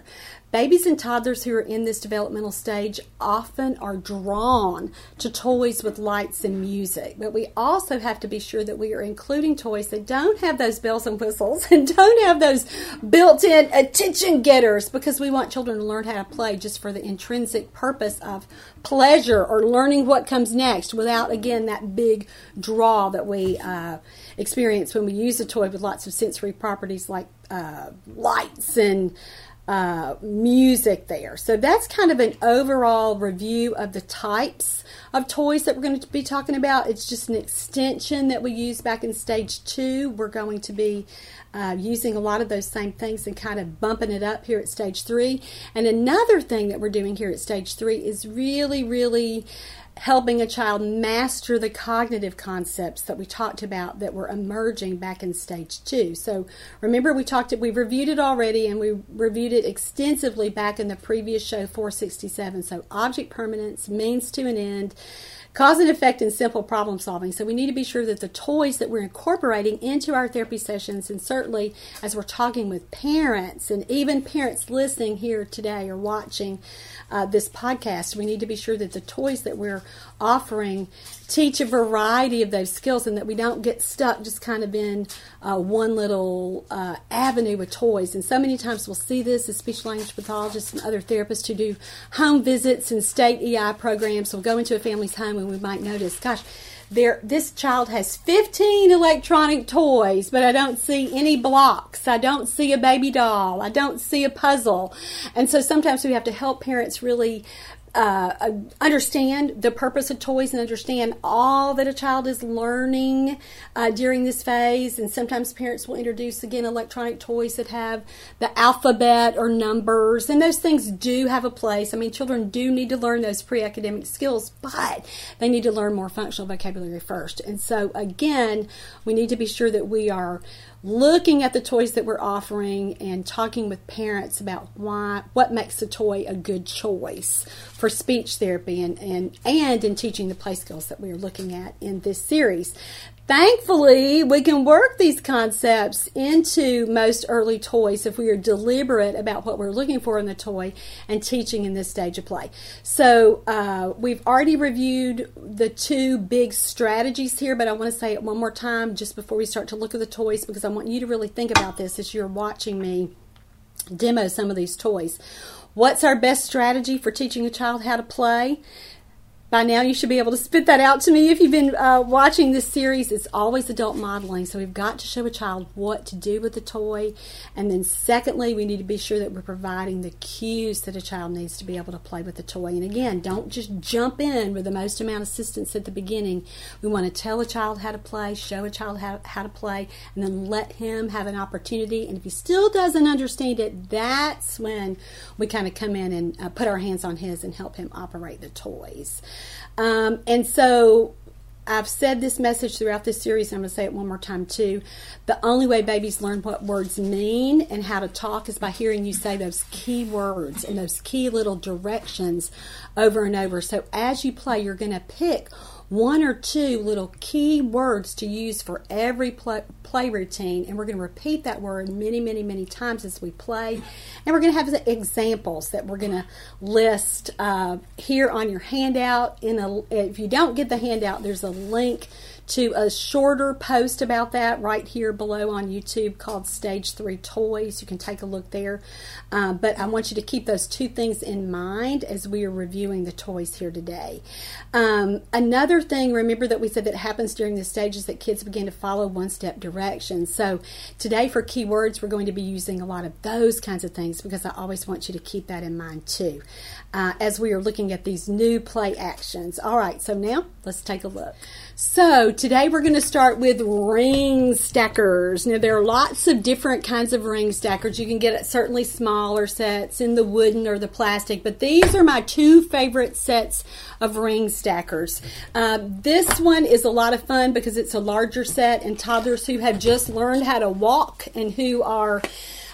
Babies and toddlers who are in this developmental stage often are drawn to toys with lights and music, but we also have to be sure that we are including toys that don't have those bells and whistles and don't have those built in attention getters because we want children to learn how to play just for the intrinsic purpose of pleasure or learning what comes next without, again, that big draw that we uh, experience when we use a toy with lots of sensory properties like uh, lights and uh, music there. So that's kind of an overall review of the types of toys that we're going to be talking about. It's just an extension that we used back in stage two. We're going to be uh, using a lot of those same things and kind of bumping it up here at stage three. And another thing that we're doing here at stage three is really, really helping a child master the cognitive concepts that we talked about that were emerging back in stage two. So remember we talked we reviewed it already and we reviewed it extensively back in the previous show 467. So object permanence, means to an end, cause and effect in simple problem solving. So we need to be sure that the toys that we're incorporating into our therapy sessions, and certainly as we're talking with parents and even parents listening here today or watching uh, this podcast, we need to be sure that the toys that we're offering teach a variety of those skills and that we don't get stuck just kind of in uh, one little uh, avenue with toys. And so many times we'll see this as speech language pathologists and other therapists who do home visits and state EI programs. We'll go into a family's home and we might notice, gosh, there this child has 15 electronic toys but i don't see any blocks i don't see a baby doll i don't see a puzzle and so sometimes we have to help parents really uh, understand the purpose of toys and understand all that a child is learning uh, during this phase. And sometimes parents will introduce again electronic toys that have the alphabet or numbers, and those things do have a place. I mean, children do need to learn those pre academic skills, but they need to learn more functional vocabulary first. And so, again, we need to be sure that we are looking at the toys that we're offering and talking with parents about why what makes a toy a good choice for speech therapy and and, and in teaching the play skills that we are looking at in this series. Thankfully, we can work these concepts into most early toys if we are deliberate about what we're looking for in the toy and teaching in this stage of play. So, uh, we've already reviewed the two big strategies here, but I want to say it one more time just before we start to look at the toys because I want you to really think about this as you're watching me demo some of these toys. What's our best strategy for teaching a child how to play? By now, you should be able to spit that out to me if you've been uh, watching this series. It's always adult modeling, so we've got to show a child what to do with the toy. And then, secondly, we need to be sure that we're providing the cues that a child needs to be able to play with the toy. And again, don't just jump in with the most amount of assistance at the beginning. We want to tell a child how to play, show a child how, how to play, and then let him have an opportunity. And if he still doesn't understand it, that's when we kind of come in and uh, put our hands on his and help him operate the toys. Um, and so I've said this message throughout this series, and I'm going to say it one more time too. The only way babies learn what words mean and how to talk is by hearing you say those key words and those key little directions over and over. So as you play, you're going to pick one or two little key words to use for every play, play routine, and we're going to repeat that word many, many, many times as we play. And we're going to have examples that we're going to list uh, here on your handout. In a, if you don't get the handout, there's a link to a shorter post about that right here below on YouTube called Stage 3 Toys. You can take a look there. Um, but I want you to keep those two things in mind as we are reviewing the toys here today. Um, another thing, remember that we said that happens during the stages that kids begin to follow one step directions. So today for keywords, we're going to be using a lot of those kinds of things because I always want you to keep that in mind too uh, as we are looking at these new play actions. All right, so now let's take a look. So today we're going to start with ring stackers. Now there are lots of different kinds of ring stackers. You can get certainly smaller sets in the wooden or the plastic, but these are my two favorite sets of ring stackers. Uh, this one is a lot of fun because it's a larger set and toddlers who have just learned how to walk and who are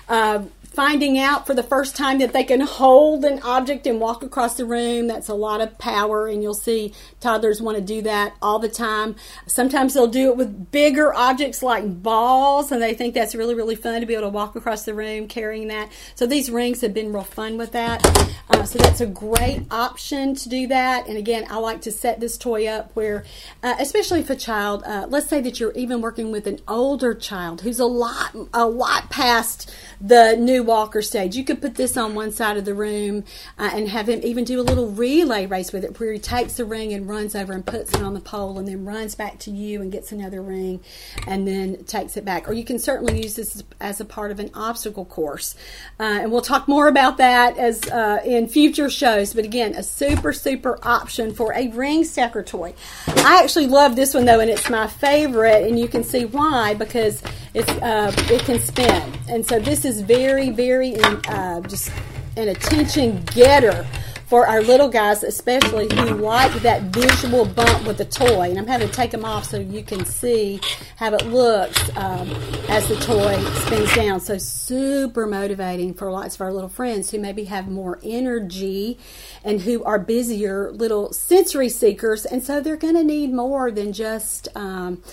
uh, finding out for the first time that they can hold an object and walk across the room. That's a lot of power, and you'll see toddlers want to do that all the time. Sometimes they'll do it with bigger objects like balls, and they think that's really, really fun to be able to walk across the room carrying that. So these rings have been real fun with that. Uh, so that's a great option to do that. And again, I like to set this toy up where, uh, especially if a child, uh, let's say that you're even working with an older child who's a lot, a lot past the new walker stage. You could put this on one side of the room uh, and have him even do a little relay race with it where he takes the ring and runs over and puts it on the pole and then runs back to you and gets another ring and then takes it back. Or you can certainly use this as a part of an obstacle course. Uh, and we'll talk more about that as uh, in future shows. But again, a super, super option for a ring stacker toy. I actually love this one though, and it's my favorite, and you can see why because it's uh, it can spin. And so this is very, very uh, just an attention getter for our little guys, especially who like that visual bump with the toy. And I'm having to take them off so you can see how it looks um, as the toy spins down. So super motivating for lots of our little friends who maybe have more energy and who are busier little sensory seekers. And so they're going to need more than just. Um,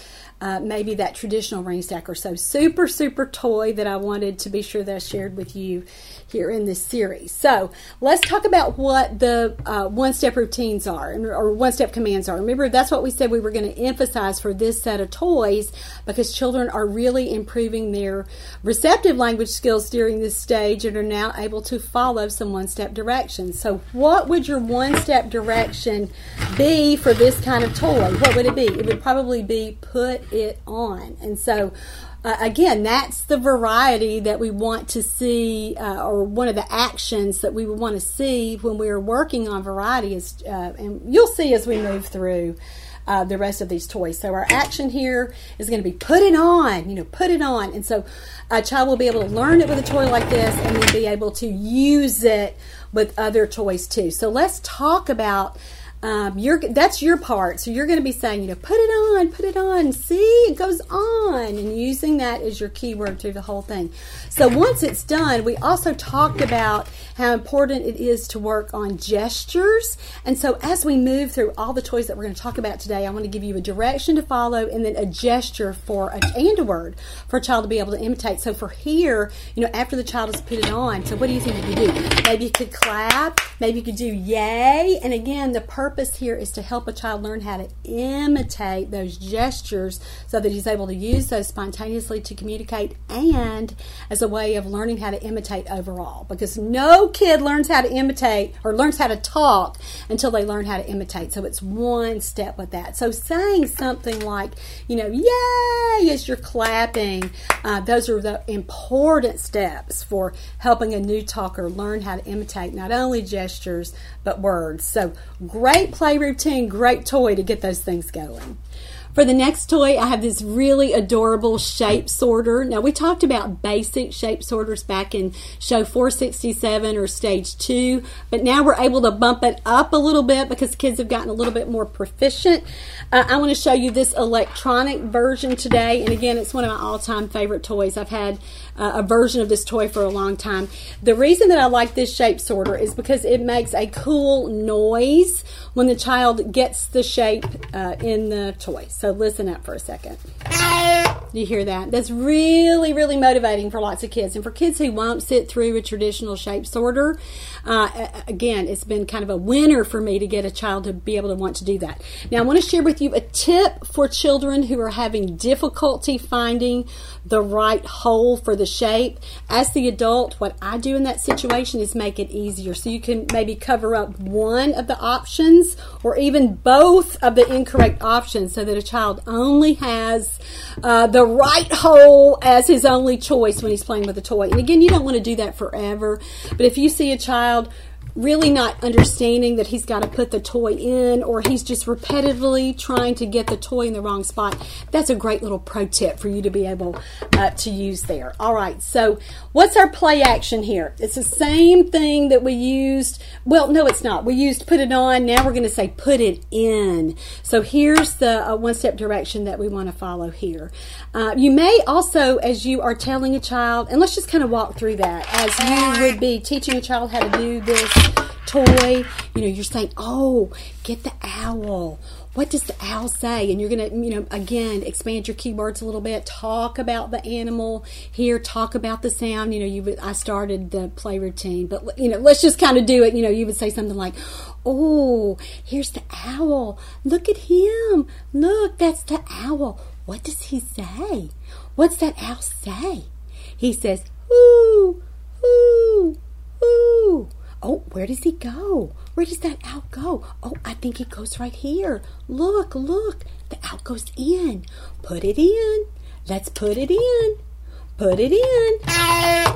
uh, maybe that traditional ring stacker. So super, super toy that I wanted to be sure that I shared with you here in this series. So let's talk about what the uh, one step routines are or one step commands are. Remember, that's what we said we were going to emphasize for this set of toys because children are really improving their receptive language skills during this stage and are now able to follow some one step directions. So, what would your one step direction be for this kind of toy? What would it be? It would probably be put it on. And so, uh, again, that's the variety that we want to see, uh, or one of the actions that we would want to see when we are working on variety. Is, uh, and you'll see as we move through uh, the rest of these toys. So our action here is going to be put it on, you know, put it on. And so a child will be able to learn it with a toy like this and then be able to use it with other toys too. So let's talk about um, you're that's your part. So you're going to be saying, you know, put it on, put it on. See, it goes on, and using that as your keyword through the whole thing. So once it's done, we also talked about how important it is to work on gestures. And so as we move through all the toys that we're going to talk about today, I want to give you a direction to follow and then a gesture for a and a word for a child to be able to imitate. So for here, you know, after the child has put it on, so what do you think you could do? Maybe you could clap. Maybe you could do yay. And again, the purpose purpose here is to help a child learn how to imitate those gestures so that he's able to use those spontaneously to communicate and as a way of learning how to imitate overall. Because no kid learns how to imitate or learns how to talk until they learn how to imitate. So it's one step with that. So saying something like, you know, yay as you're clapping, uh, those are the important steps for helping a new talker learn how to imitate not only gestures but words. So great great play routine, great toy to get those things going. For the next toy, I have this really adorable shape sorter. Now, we talked about basic shape sorters back in show 467 or stage two, but now we're able to bump it up a little bit because kids have gotten a little bit more proficient. Uh, I want to show you this electronic version today, and again, it's one of my all time favorite toys. I've had uh, a version of this toy for a long time. The reason that I like this shape sorter is because it makes a cool noise when the child gets the shape uh, in the toy. So listen up for a second. You hear that? That's really, really motivating for lots of kids. And for kids who won't sit through a traditional shape sorter, uh, again, it's been kind of a winner for me to get a child to be able to want to do that. Now, I want to share with you a tip for children who are having difficulty finding the right hole for the shape. As the adult, what I do in that situation is make it easier. So you can maybe cover up one of the options or even both of the incorrect options so that a child only has uh, the right hole as his only choice when he's playing with a toy. And again, you don't want to do that forever, but if you see a child really not understanding that he's got to put the toy in or he's just repetitively trying to get the toy in the wrong spot, that's a great little pro tip for you to be able uh, to use there. All right, so what's our play action here? It's the same thing that we used. Well, no, it's not. We used put it on. Now we're going to say put it in. So here's the uh, one step direction that we want to follow here. Uh, you may also, as you are telling a child, and let's just kind of walk through that, as you would be teaching a child how to do this toy, you know, you're saying, oh, get the owl. What does the owl say? And you're going to, you know, again, expand your keywords a little bit. Talk about the animal here. Talk about the sound. You know, you I started the play routine, but, you know, let's just kind of do it. You know, you would say something like, oh, here's the owl. Look at him. Look, that's the owl. What does he say? What's that owl say? He says, ooh, ooh, ooh. Oh, where does he go? Where does that owl go? Oh, I think it goes right here. Look, look. The owl goes in. Put it in. Let's put it in put it in.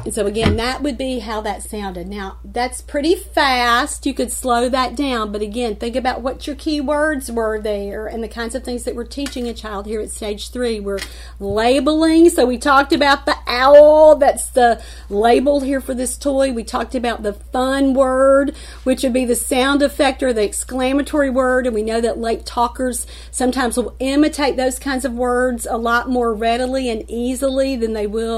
And so again, that would be how that sounded. Now, that's pretty fast. You could slow that down, but again, think about what your keywords were there and the kinds of things that we're teaching a child here at stage three. We're labeling. So we talked about the owl. That's the label here for this toy. We talked about the fun word, which would be the sound effect or the exclamatory word. And we know that late talkers sometimes will imitate those kinds of words a lot more readily and easily than they will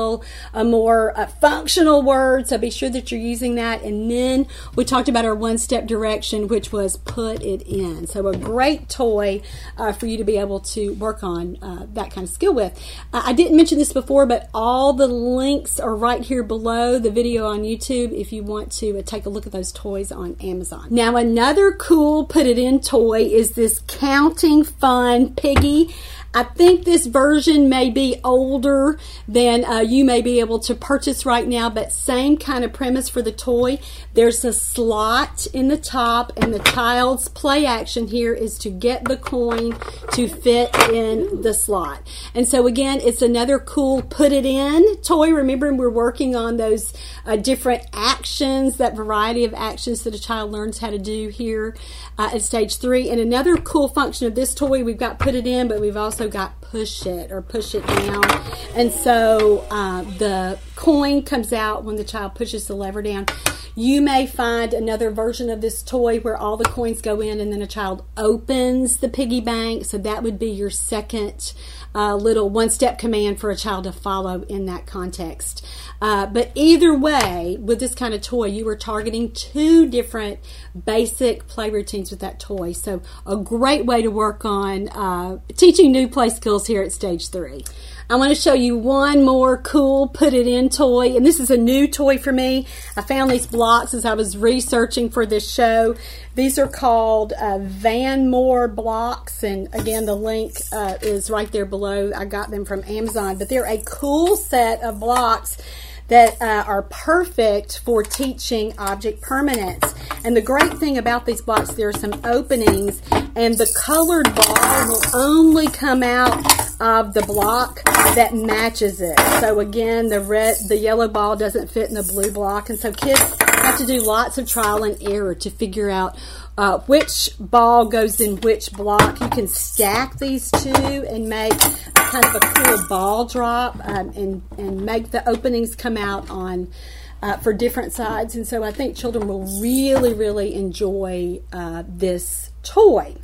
a more uh, functional word. So be sure that you're using that. And then we talked about our one step direction, which was put it in. So a great toy uh, for you to be able to work on uh, that kind of skill with. Uh, I didn't mention this before, but all the links are right here below the video on YouTube if you want to uh, take a look at those toys on Amazon. Now, another cool put it in toy is this counting fun piggy. I think this version may be older than uh, you may be able to purchase right now, but same kind of premise for the toy. There's a slot in the top, and the child's play action here is to get the coin to fit in the slot. And so, again, it's another cool put it in toy. Remember, we're working on those uh, different actions, that variety of actions that a child learns how to do here uh, at stage three. And another cool function of this toy, we've got put it in, but we've also got push it or push it down. And so uh, the coin comes out when the child pushes the lever down. You may find another version of this toy where all the coins go in and then a child opens the piggy bank. So that would be your second uh, little one step command for a child to follow in that context. Uh, but either way, with this kind of toy, you are targeting two different basic play routines with that toy. So, a great way to work on uh, teaching new play skills here at stage three. I want to show you one more cool put it in toy. And this is a new toy for me. I found these blocks as I was researching for this show. These are called uh, Van Moore blocks. And again, the link uh, is right there below. I got them from Amazon. But they're a cool set of blocks that uh, are perfect for teaching object permanence. And the great thing about these blocks, there are some openings, and the colored ball will only come out of the block that matches it. So again, the red, the yellow ball doesn't fit in the blue block, and so kids have to do lots of trial and error to figure out uh, which ball goes in which block. You can stack these two and make kind of a cool ball drop um, and, and make the openings come out on uh, for different sides. And so I think children will really, really enjoy uh, this toy.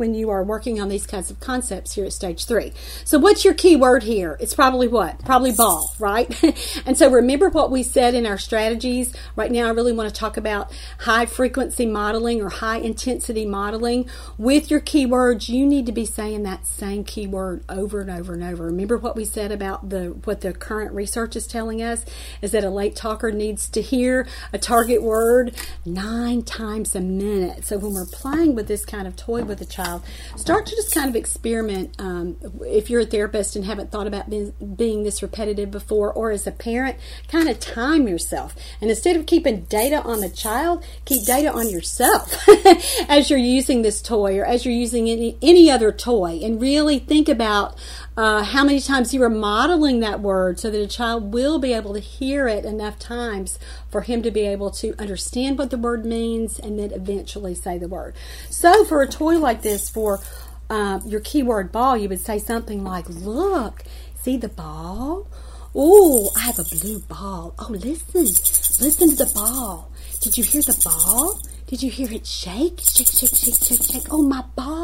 When you are working on these kinds of concepts here at stage three. So, what's your key word here? It's probably what? Probably ball, right? and so, remember what we said in our strategies. Right now, I really want to talk about high frequency modeling or high intensity modeling. With your keywords, you need to be saying that same keyword over and over and over. Remember what we said about the what the current research is telling us is that a late talker needs to hear a target word nine times a minute. So when we're playing with this kind of toy with a child, start to just kind of experiment. Um, if you're a therapist and haven't thought about being, being this repetitive before, or as a parent, kind of time yourself. And instead of keeping data on the child, keep data on yourself as you're using this toy or as you're using any, any other toy. And really think about uh, how many times you are modeling that word so that a child will be able to hear it enough times for him to be able to understand what the word means and then eventually say the word. So, for a toy like this, for uh, your keyword ball, you would say something like, Look, see the ball? Oh, I have a blue ball. Oh, listen, listen to the ball. Did you hear the ball? Did you hear it shake? Shake, shake, shake, shake, shake. Oh, my ball.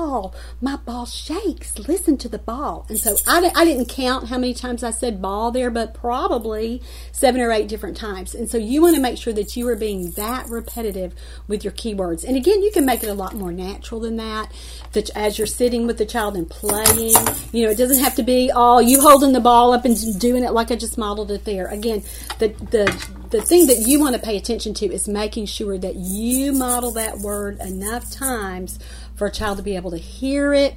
My ball shakes. Listen to the ball. And so I, I didn't count how many times I said ball there, but probably seven or eight different times. And so you want to make sure that you are being that repetitive with your keywords. And again, you can make it a lot more natural than that. That as you're sitting with the child and playing, you know, it doesn't have to be all you holding the ball up and doing it like I just modeled it there. Again, the, the, the thing that you want to pay attention to is making sure that you model that word enough times for a child to be able to hear it,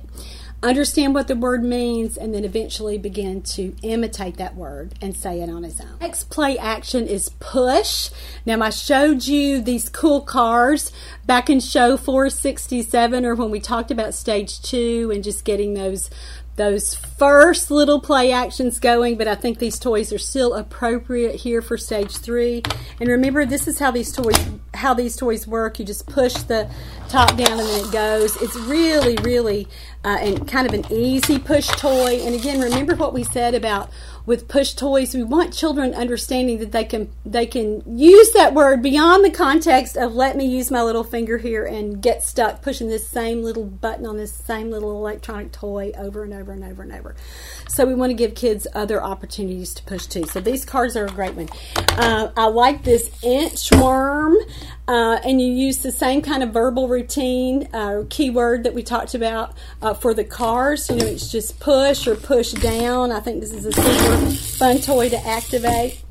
understand what the word means, and then eventually begin to imitate that word and say it on his own. Next play action is push. Now, I showed you these cool cars back in show 467 or when we talked about stage two and just getting those those first little play actions going, but I think these toys are still appropriate here for stage three. And remember, this is how these toys how these toys work. You just push the top down and then it goes. It's really, really uh, and kind of an easy push toy. And again, remember what we said about with push toys. We want children understanding that they can they can use that word beyond the context of let me use my little finger here and get stuck pushing this same little button on this same little electronic toy over and over and over and over. So we want to give kids other opportunities to push too. So these cards are a great one. Uh, I like this inchworm. Uh, and you use the same kind of verbal routine uh, keyword that we talked about uh, for the cars. You know, it's just push or push down. I think this is a super fun toy to activate.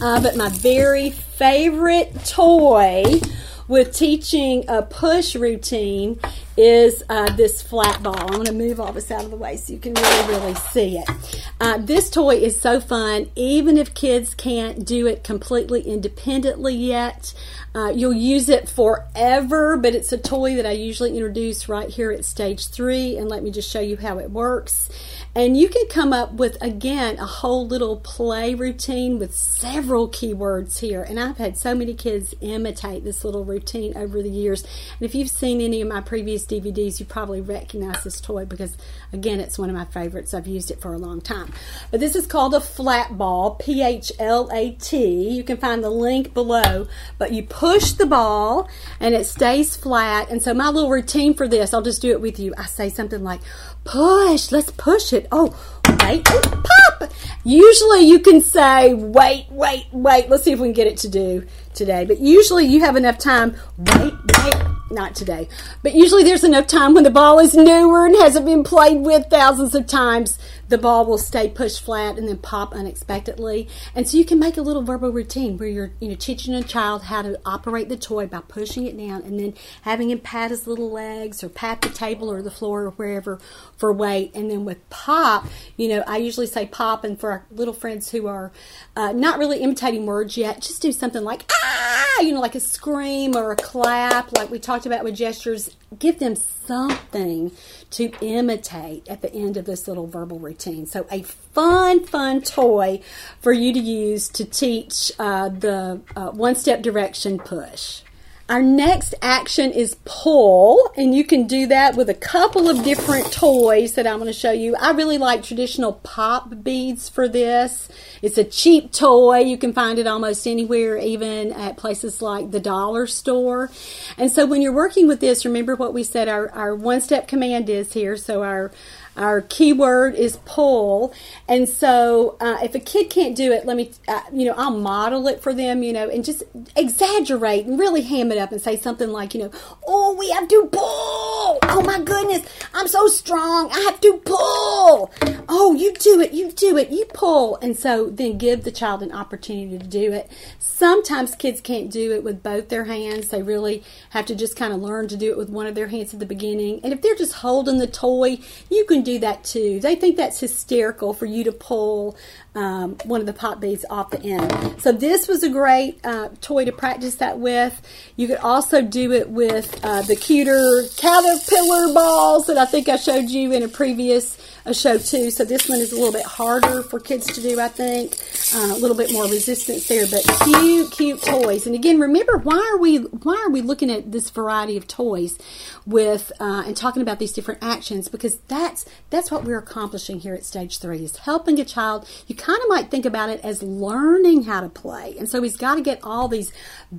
Uh, but my very favorite toy with teaching a push routine is uh, this Phlat Ball. I'm going to move all this out of the way so you can really, really see it. Uh, this toy is so fun, even if kids can't do it completely independently yet. Uh, you'll use it forever, but it's a toy that I usually introduce right here at stage three. And let me just show you how it works. And you can come up with, again, a whole little play routine with several keywords here. And I've had so many kids imitate this little routine over the years. And if you've seen any of my previous DVDs, you probably recognize this toy because, again, it's one of my favorites. I've used it for a long time. But this is called a Phlat Ball, P H L A T. You can find the link below. But you push the ball and it stays flat. And so my little routine for this, I'll just do it with you. I say something like, push, let's push it. Oh, wait, pop. Usually you can say, wait, wait, wait. Let's see if we can get it to do today. But usually you have enough time. Wait, wait. Not today. But usually there's enough time when the ball is newer and hasn't been played with thousands of times the ball will stay pushed flat and then pop unexpectedly. And so you can make a little verbal routine where you're you know teaching a child how to operate the toy by pushing it down and then having him pat his little legs or pat the table or the floor or wherever for wait. And then with pop, you know, I usually say pop, and for our little friends who are uh, not really imitating words yet, just do something like ah, you know, like a scream or a clap, like we talked about with gestures. Give them something to imitate at the end of this little verbal routine. So, a fun, fun toy for you to use to teach uh, the uh, one step direction push. Our next action is pull, and you can do that with a couple of different toys that I'm going to show you. I really like traditional pop beads for this. It's a cheap toy. You can find it almost anywhere, even at places like the dollar store. And so when you're working with this, remember what we said our, our one step command is here. So our our keyword is pull. And so uh, if a kid can't do it, let me, uh, you know, I'll model it for them, you know, and just exaggerate and really ham it up and say something like, you know, oh, we have to pull. Oh my goodness, I'm so strong. I have to pull. Oh, you do it, you do it, you pull. And so then give the child an opportunity to do it. Sometimes kids can't do it with both their hands. They really have to just kind of learn to do it with one of their hands at the beginning. And if they're just holding the toy, you can do that too. They think that's hysterical for you to pull um, one of the pop beads off the end. So this was a great uh, toy to practice that with. You could also do it with uh, the cuter caterpillar balls that I think I showed you in a previous a show too. So this one is a little bit harder for kids to do, I think. Uh, a little bit more resistance there, but cute, cute toys. And again, remember why are we why are we looking at this variety of toys with uh, and talking about these different actions? Because that's that's what we're accomplishing here at stage three is helping a child. You kind of might think about it as learning how to play, and so he's got to get all these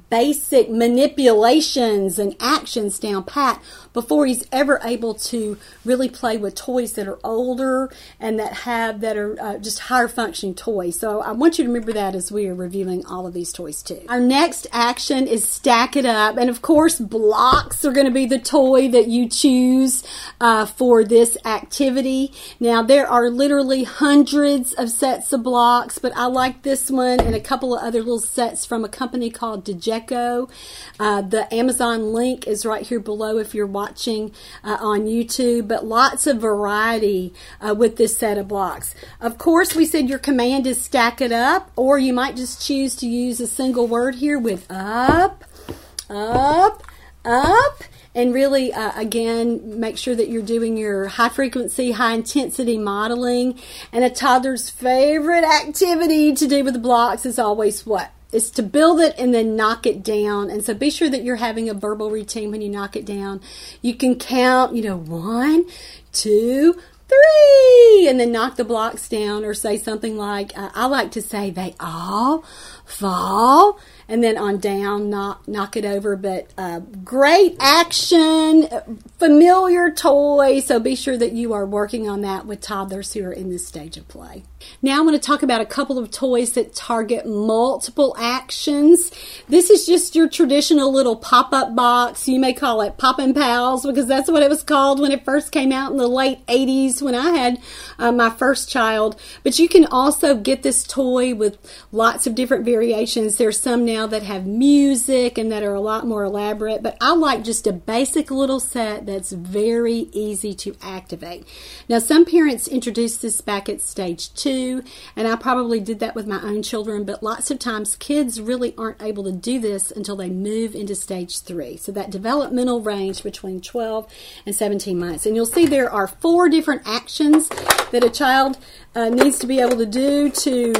basic manipulations and actions down pat before he's ever able to really play with toys that are older and that have that are uh, just higher functioning toys. So I want you to remember that as we are reviewing all of these toys too. Our next action is stack it up, and of course blocks are going to be the toy that you choose uh, for this activity. Now there are literally hundreds of sets of blocks, but I like this one and a couple of other little sets from a company called Djeco. Uh, the Amazon link is right here below if you're watching uh, on YouTube, but lots of variety uh, with this set of blocks. Of course, we said your command is stack it up, or you might just choose to use a single word here with up, up, up and really uh, again make sure that you're doing your high frequency high intensity modeling and a toddler's favorite activity to do with the blocks is always what is to build it and then knock it down. And so be sure that you're having a verbal routine when you knock it down. You can count, you know, one, two, three, and then knock the blocks down or say something like, uh, I like to say, they all fall and then on down, knock knock it over. But uh, great action, familiar toy. So be sure that you are working on that with toddlers who are in this stage of play. Now I'm going to talk about a couple of toys that target multiple actions. This is just your traditional little pop-up box. You may call it Poppin' Pals because that's what it was called when it first came out in the late 80s when I had uh, my first child. But you can also get this toy with lots of different variations. There's some now that have music and that are a lot more elaborate, but I like just a basic little set that's very easy to activate. Now, some parents introduced this back at stage two, and I probably did that with my own children, but lots of times kids really aren't able to do this until they move into stage three. So that developmental range between 12 and 17 months. And you'll see there are four different actions that a child uh, needs to be able to do to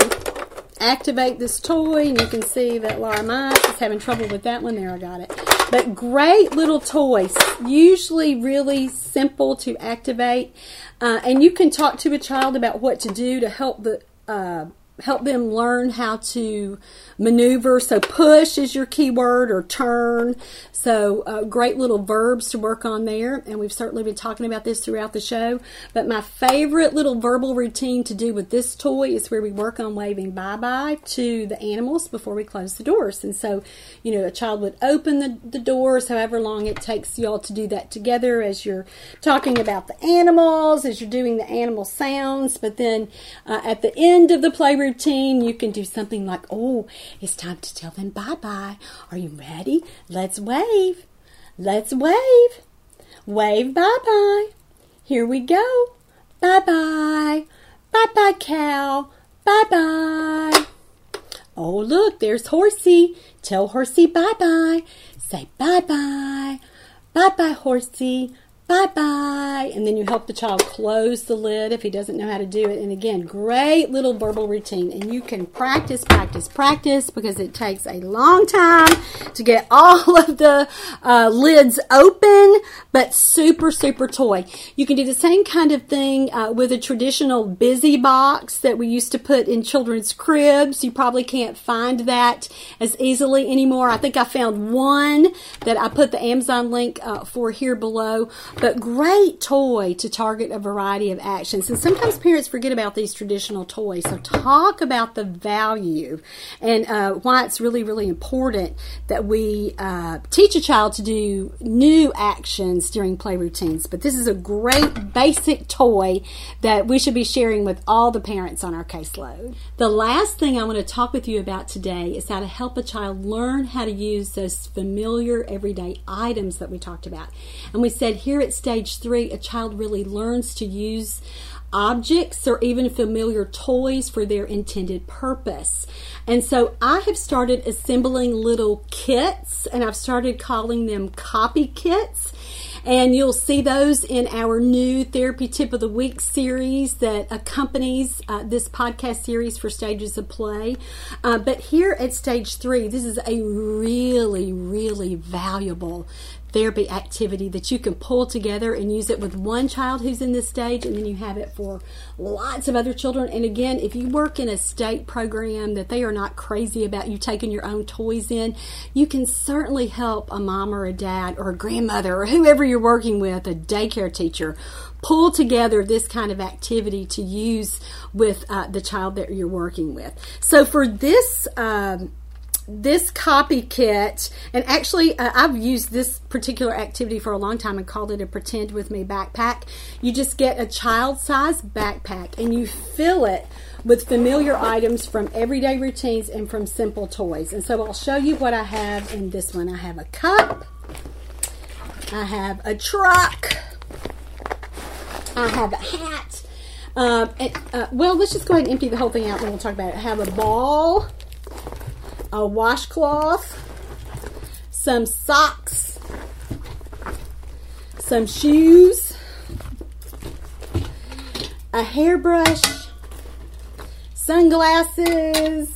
activate this toy and you can see that Laura Mize is having trouble with that one there I got it but great little toys usually really simple to activate. Uh, and you can talk to a child about what to do to help the uh, help them learn how to maneuver. So push is your keyword or turn. So uh, great little verbs to work on there. And we've certainly been talking about this throughout the show. But my favorite little verbal routine to do with this toy is where we work on waving bye bye to the animals before we close the doors. And so, you know, a child would open the, the doors however long it takes y'all to do that together as you're talking about the animals, as you're doing the animal sounds. But then uh, at the end of the play routine, you can do something like, oh, it's time to tell them bye bye. Are you ready? Let's wave. Let's wave. Wave bye bye. Here we go. Bye bye. Bye bye, cow. Bye bye. Oh, look, there's Horsey. Tell Horsey bye bye. Say bye bye. Bye bye, Horsey. Bye bye. and then you help the child close the lid if he doesn't know how to do it. And again, great little verbal routine. And you can practice, practice, practice because it takes a long time to get all of the uh, lids open, but super, super toy. You can do the same kind of thing uh, with a traditional busy box that we used to put in children's cribs. You probably can't find that as easily anymore. I think I found one that I put the Amazon link uh, for here below, but great toy to target a variety of actions. And sometimes parents forget about these traditional toys. So talk about the value and uh, why it's really, really important that we uh, teach a child to do new actions during play routines. But this is a great basic toy that we should be sharing with all the parents on our caseload. The last thing I want to talk with you about today is how to help a child learn how to use those familiar everyday items that we talked about. And we said here at stage three, a child really learns to use objects or even familiar toys for their intended purpose. And so I have started assembling little kits and I've started calling them copy kits. And you'll see those in our new Therapy Tip of the Week series that accompanies uh, this podcast series for Stages of Play. Uh, but here at stage three, this is a really, really valuable therapy activity that you can pull together and use it with one child who's in this stage, and then you have it for lots of other children. And again, if you work in a state program that they are not crazy about you taking your own toys in, you can certainly help a mom or a dad or a grandmother or whoever you're working with, a daycare teacher, pull together this kind of activity to use with uh, the child that you're working with. So for this, um, this copy kit, and actually, uh, I've used this particular activity for a long time and called it a pretend with me backpack. You just get a child size backpack and you fill it with familiar items from everyday routines and from simple toys. And so I'll show you what I have in this one. I have a cup, I have a truck, I have a hat. And, uh, well, let's just go ahead and empty the whole thing out and we'll talk about it. I have a ball a washcloth, some socks, some shoes, a hairbrush, sunglasses,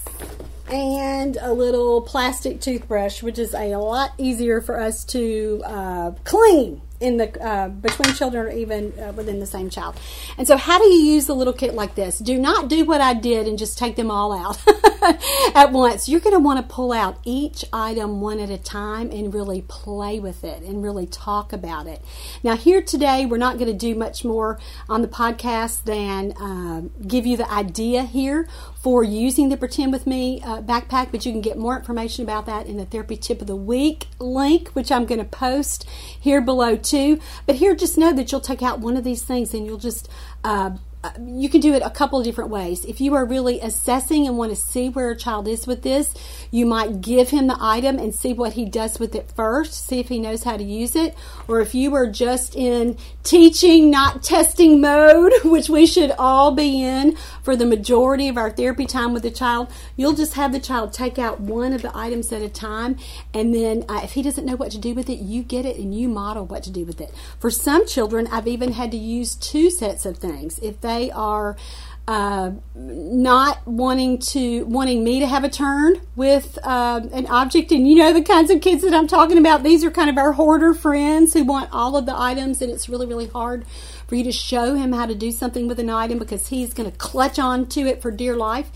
and a little plastic toothbrush, which is a lot easier for us to uh, clean in the uh, between children or even uh, within the same child. And so, how do you use the little kit like this? Do not do what I did and just take them all out at once. You're going to want to pull out each item one at a time and really play with it and really talk about it. Now, here today, we're not going to do much more on the podcast than uh, give you the idea here for using the Pretend With Me uh, backpack, but you can get more information about that in the Therapy Tip of the Week link, which I'm going to post here below too. But here, just know that you'll take out one of these things and you'll just uh, you can do it a couple of different ways. If you are really assessing and want to see where a child is with this, you might give him the item and see what he does with it first, see if he knows how to use it. Or if you are just in teaching, not testing mode, which we should all be in for the majority of our therapy time with the child, you'll just have the child take out one of the items at a time. And then uh, if he doesn't know what to do with it, you get it and you model what to do with it. For some children, I've even had to use two sets of things. If they are uh, not wanting to wanting me to have a turn with uh, an object. And you know the kinds of kids that i'm talking about. These are kind of our hoarder friends who want all of the items and it's really really hard for you to show him how to do something with an item because he's going to clutch on to it for dear life.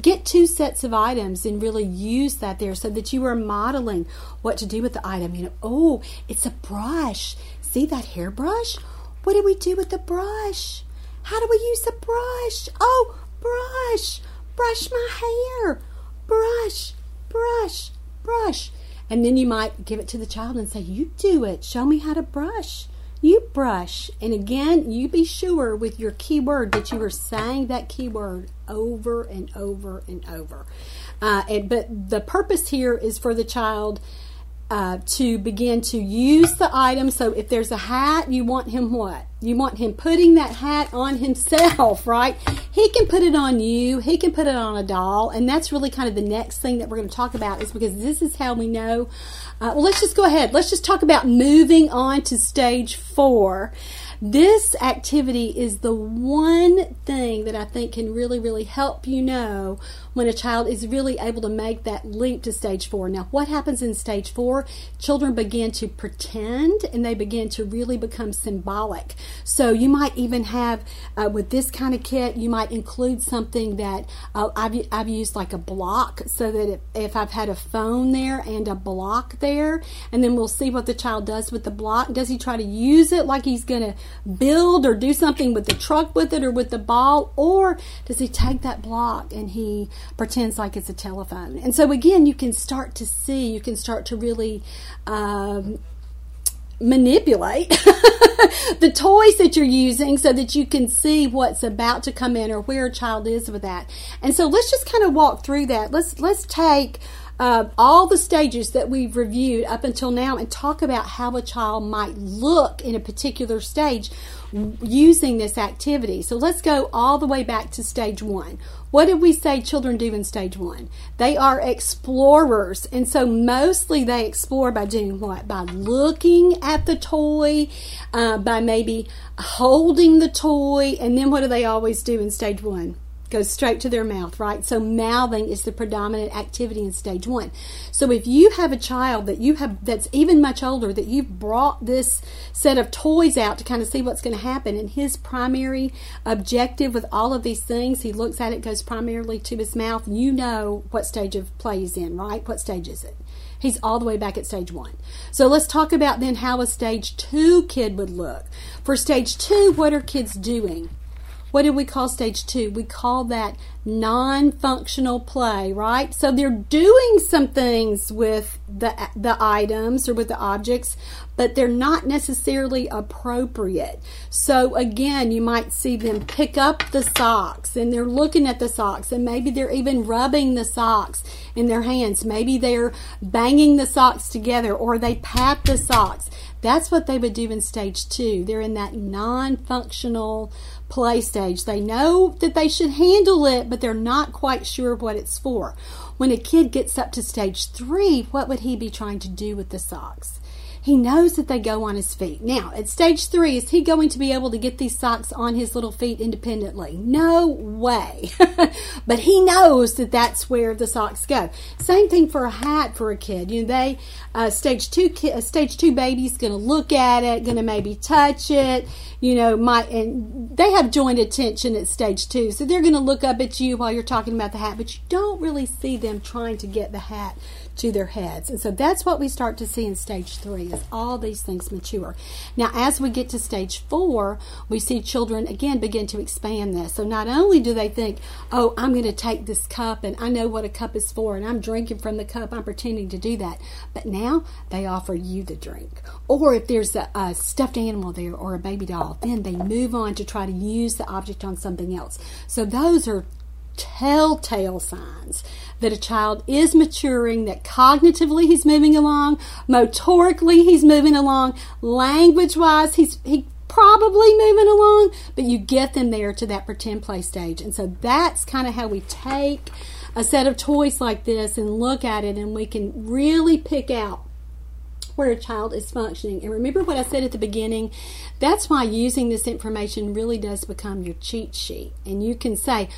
Get two sets of items and really use that there so that you are modeling what to do with the item. You know oh it's a brush. See that hairbrush? What do we do with the brush how do we use the brush? Oh, brush, brush my hair, brush, brush, brush. And then you might give it to the child and say, You do it. Show me how to brush. You brush. And again, you be sure with your keyword that you are saying that keyword over and over and over. Uh, and, but the purpose here is for the child uh, to begin to use the item. So if there's a hat, you want him what? You want him putting that hat on himself, right? He can put it on you. He can put it on a doll. And that's really kind of the next thing that we're going to talk about is because this is how we know. Uh, well, let's just go ahead. Let's just talk about moving on to stage four. this activity is the one thing that I think can really, really help you know when a child is really able to make that leap to stage four. Now, what happens in stage four? Children begin to pretend and they begin to really become symbolic. So, you might even have, uh, with this kind of kit, you might include something that uh, I've, I've used like a block so that if, if I've had a phone there and a block there, and then we'll see what the child does with the block. Does he try to use it like he's going to build or do something with the truck with it or with the ball? Or does he take that block and he pretends like it's a telephone. And so, again, you can start to see, you can start to really um, manipulate the toys that you're using so that you can see what's about to come in or where a child is with that. And so, let's just kind of walk through that. Let's let's take uh, all the stages that we've reviewed up until now and talk about how a child might look in a particular stage using this activity. So let's go all the way back to stage one. What did we say children do in stage one? They are explorers. And so mostly they explore by doing what? By looking at the toy, uh, by maybe holding the toy. And then what do they always do in stage one? Goes straight to their mouth, right? So mouthing is the predominant activity in stage one. So if you have a child that you have that's even much older, that you've brought this set of toys out to kind of see what's going to happen, and his primary objective with all of these things, he looks at it, goes primarily to his mouth, you know what stage of play he's in, right? What stage is it? He's all the way back at stage one. So let's talk about then how a stage two kid would look. For stage two, what are kids doing? What do we call stage two? We call that non functional play, right? So they're doing some things with the, the items or with the objects, but they're not necessarily appropriate. So again, you might see them pick up the socks and they're looking at the socks and maybe they're even rubbing the socks in their hands. Maybe they're banging the socks together or they pat the socks. That's what they would do in stage two. They're in that non functional play stage. They know that they should handle it, but they're not quite sure what it's for. When a kid gets up to stage three, what would he be trying to do with the socks? He knows that they go on his feet. Now, at stage three, is he going to be able to get these socks on his little feet independently? No way. but he knows that that's where the socks go. Same thing for a hat for a kid. You know, they uh, stage two ki- uh, stage two baby's going to look at it, going to maybe touch it. You know, might and they have joint attention at stage two, so they're going to look up at you while you're talking about the hat, but you don't really see them trying to get the hat to their heads. And so that's what we start to see in stage three is all these things mature. Now, as we get to stage four, we see children again begin to expand this. So not only do they think, oh, I'm going to take this cup and I know what a cup is for and I'm drinking from the cup, I'm pretending to do that. But now they offer you the drink. Or if there's a, a stuffed animal there or a baby doll, then they move on to try to use the object on something else. So those are telltale signs that a child is maturing, that cognitively he's moving along, motorically he's moving along, language wise he's he probably moving along, but you get them there to that pretend play stage. And so that's kind of how we take a set of toys like this and look at it and we can really pick out where a child is functioning. And remember what I said at the beginning? That's why using this information really does become your cheat sheet. And you can say,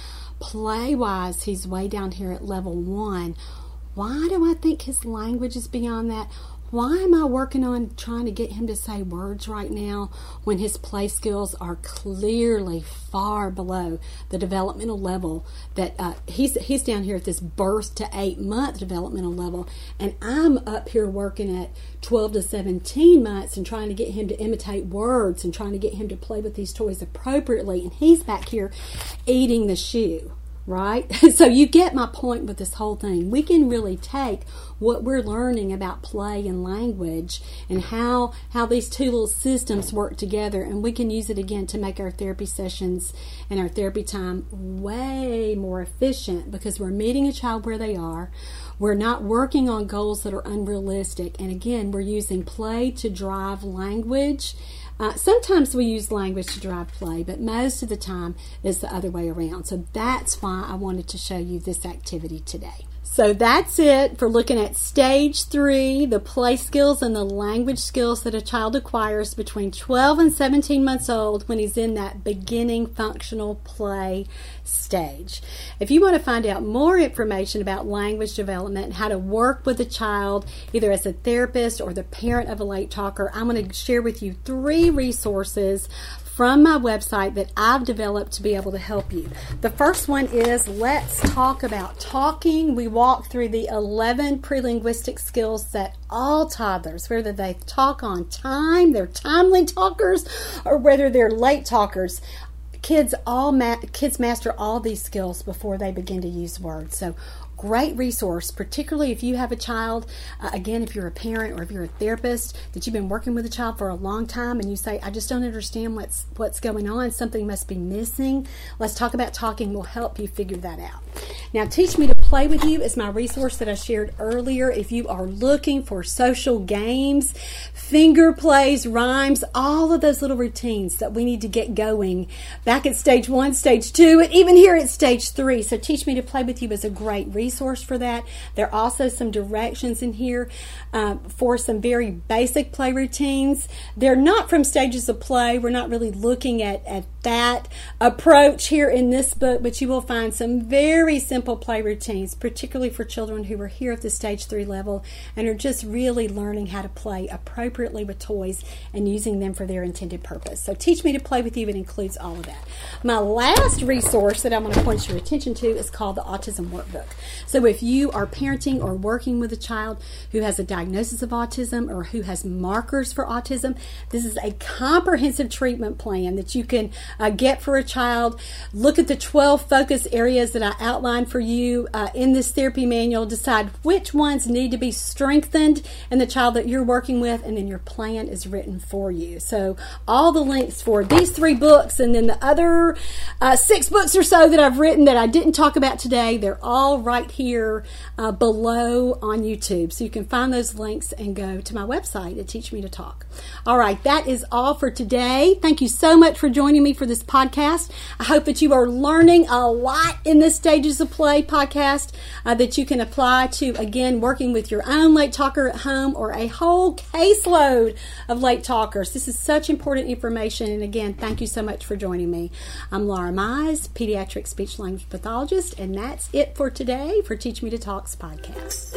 play wise, he's way down here at level one. Why do I think his language is beyond that? Why am I working on trying to get him to say words right now when his play skills are clearly far below the developmental level that uh, he's he's down here at this birth to eight month developmental level, and I'm up here working at twelve to seventeen months and trying to get him to imitate words and trying to get him to play with these toys appropriately, and he's back here eating the shoe right? so you get my point with this whole thing. We can really take what we're learning about play and language and how how these two little systems work together and we can use it again to make our therapy sessions and our therapy time way more efficient because we're meeting a child where they are. We're not working on goals that are unrealistic and again, we're using play to drive language uh, sometimes we use language to drive play, but most of the time it's the other way around. So that's why I wanted to show you this activity today. So that's it for looking at stage three, the play skills and the language skills that a child acquires between 12 and 17 months old when he's in that beginning functional play stage. If you want to find out more information about language development how to work with a child, either as a therapist or the parent of a late talker, I'm going to share with you three resources from my website that I've developed to be able to help you. The first one is Let's Talk About Talking. We walk through the 11 prelinguistic skills that all toddlers, whether they talk on time, they're timely talkers, or whether they're late talkers, kids all ma- kids master all these skills before they begin to use words. So great resource, particularly if you have a child. Uh, again, if you're a parent or if you're a therapist that you've been working with a child for a long time and you say, "I just don't understand what's what's going on. Something must be missing." Let's talk about talking. Will help you figure that out. Now, Teach Me to Play with You is my resource that I shared earlier. If you are looking for social games, finger plays, rhymes, all of those little routines that we need to get going back at stage one, stage two, and even here at stage three. So, Teach Me to Play with You is a great resource for that. There are also some directions in here uh, for some very basic play routines. They're not from stages of play. We're not really looking at, at that approach here in this book, but you will find some very simple play routines, particularly for children who are here at the stage three level and are just really learning how to play appropriately with toys and using them for their intended purpose. So, Teach Me to Play with You, it includes all of that. My last resource that I want to point your attention to is called the Autism Workbook. So, if you are parenting or working with a child who has a diagnosis of autism or who has markers for autism, this is a comprehensive treatment plan that you can uh, get for a child. Look at the 12 focus areas that I outlined for you uh, in this therapy manual. Decide which ones need to be strengthened in the child that you're working with, and then your plan is written for you. So, all the links for these three books and then the other uh, six books or so that I've written that I didn't talk about today, they're all right here uh, below on YouTube. So, you can find those links and go to my website at Teach Me to Talk. All right, that is all for today. Thank you so much for joining me for this podcast. I hope that you are learning a lot in this Stages of Play podcast uh, that you can apply to, again, working with your own late talker at home or a whole caseload of late talkers. This is such important information. And again, thank you so much for joining me. I'm Laura Mize, pediatric speech language pathologist, and that's it for today for Teach Me to Talks podcast.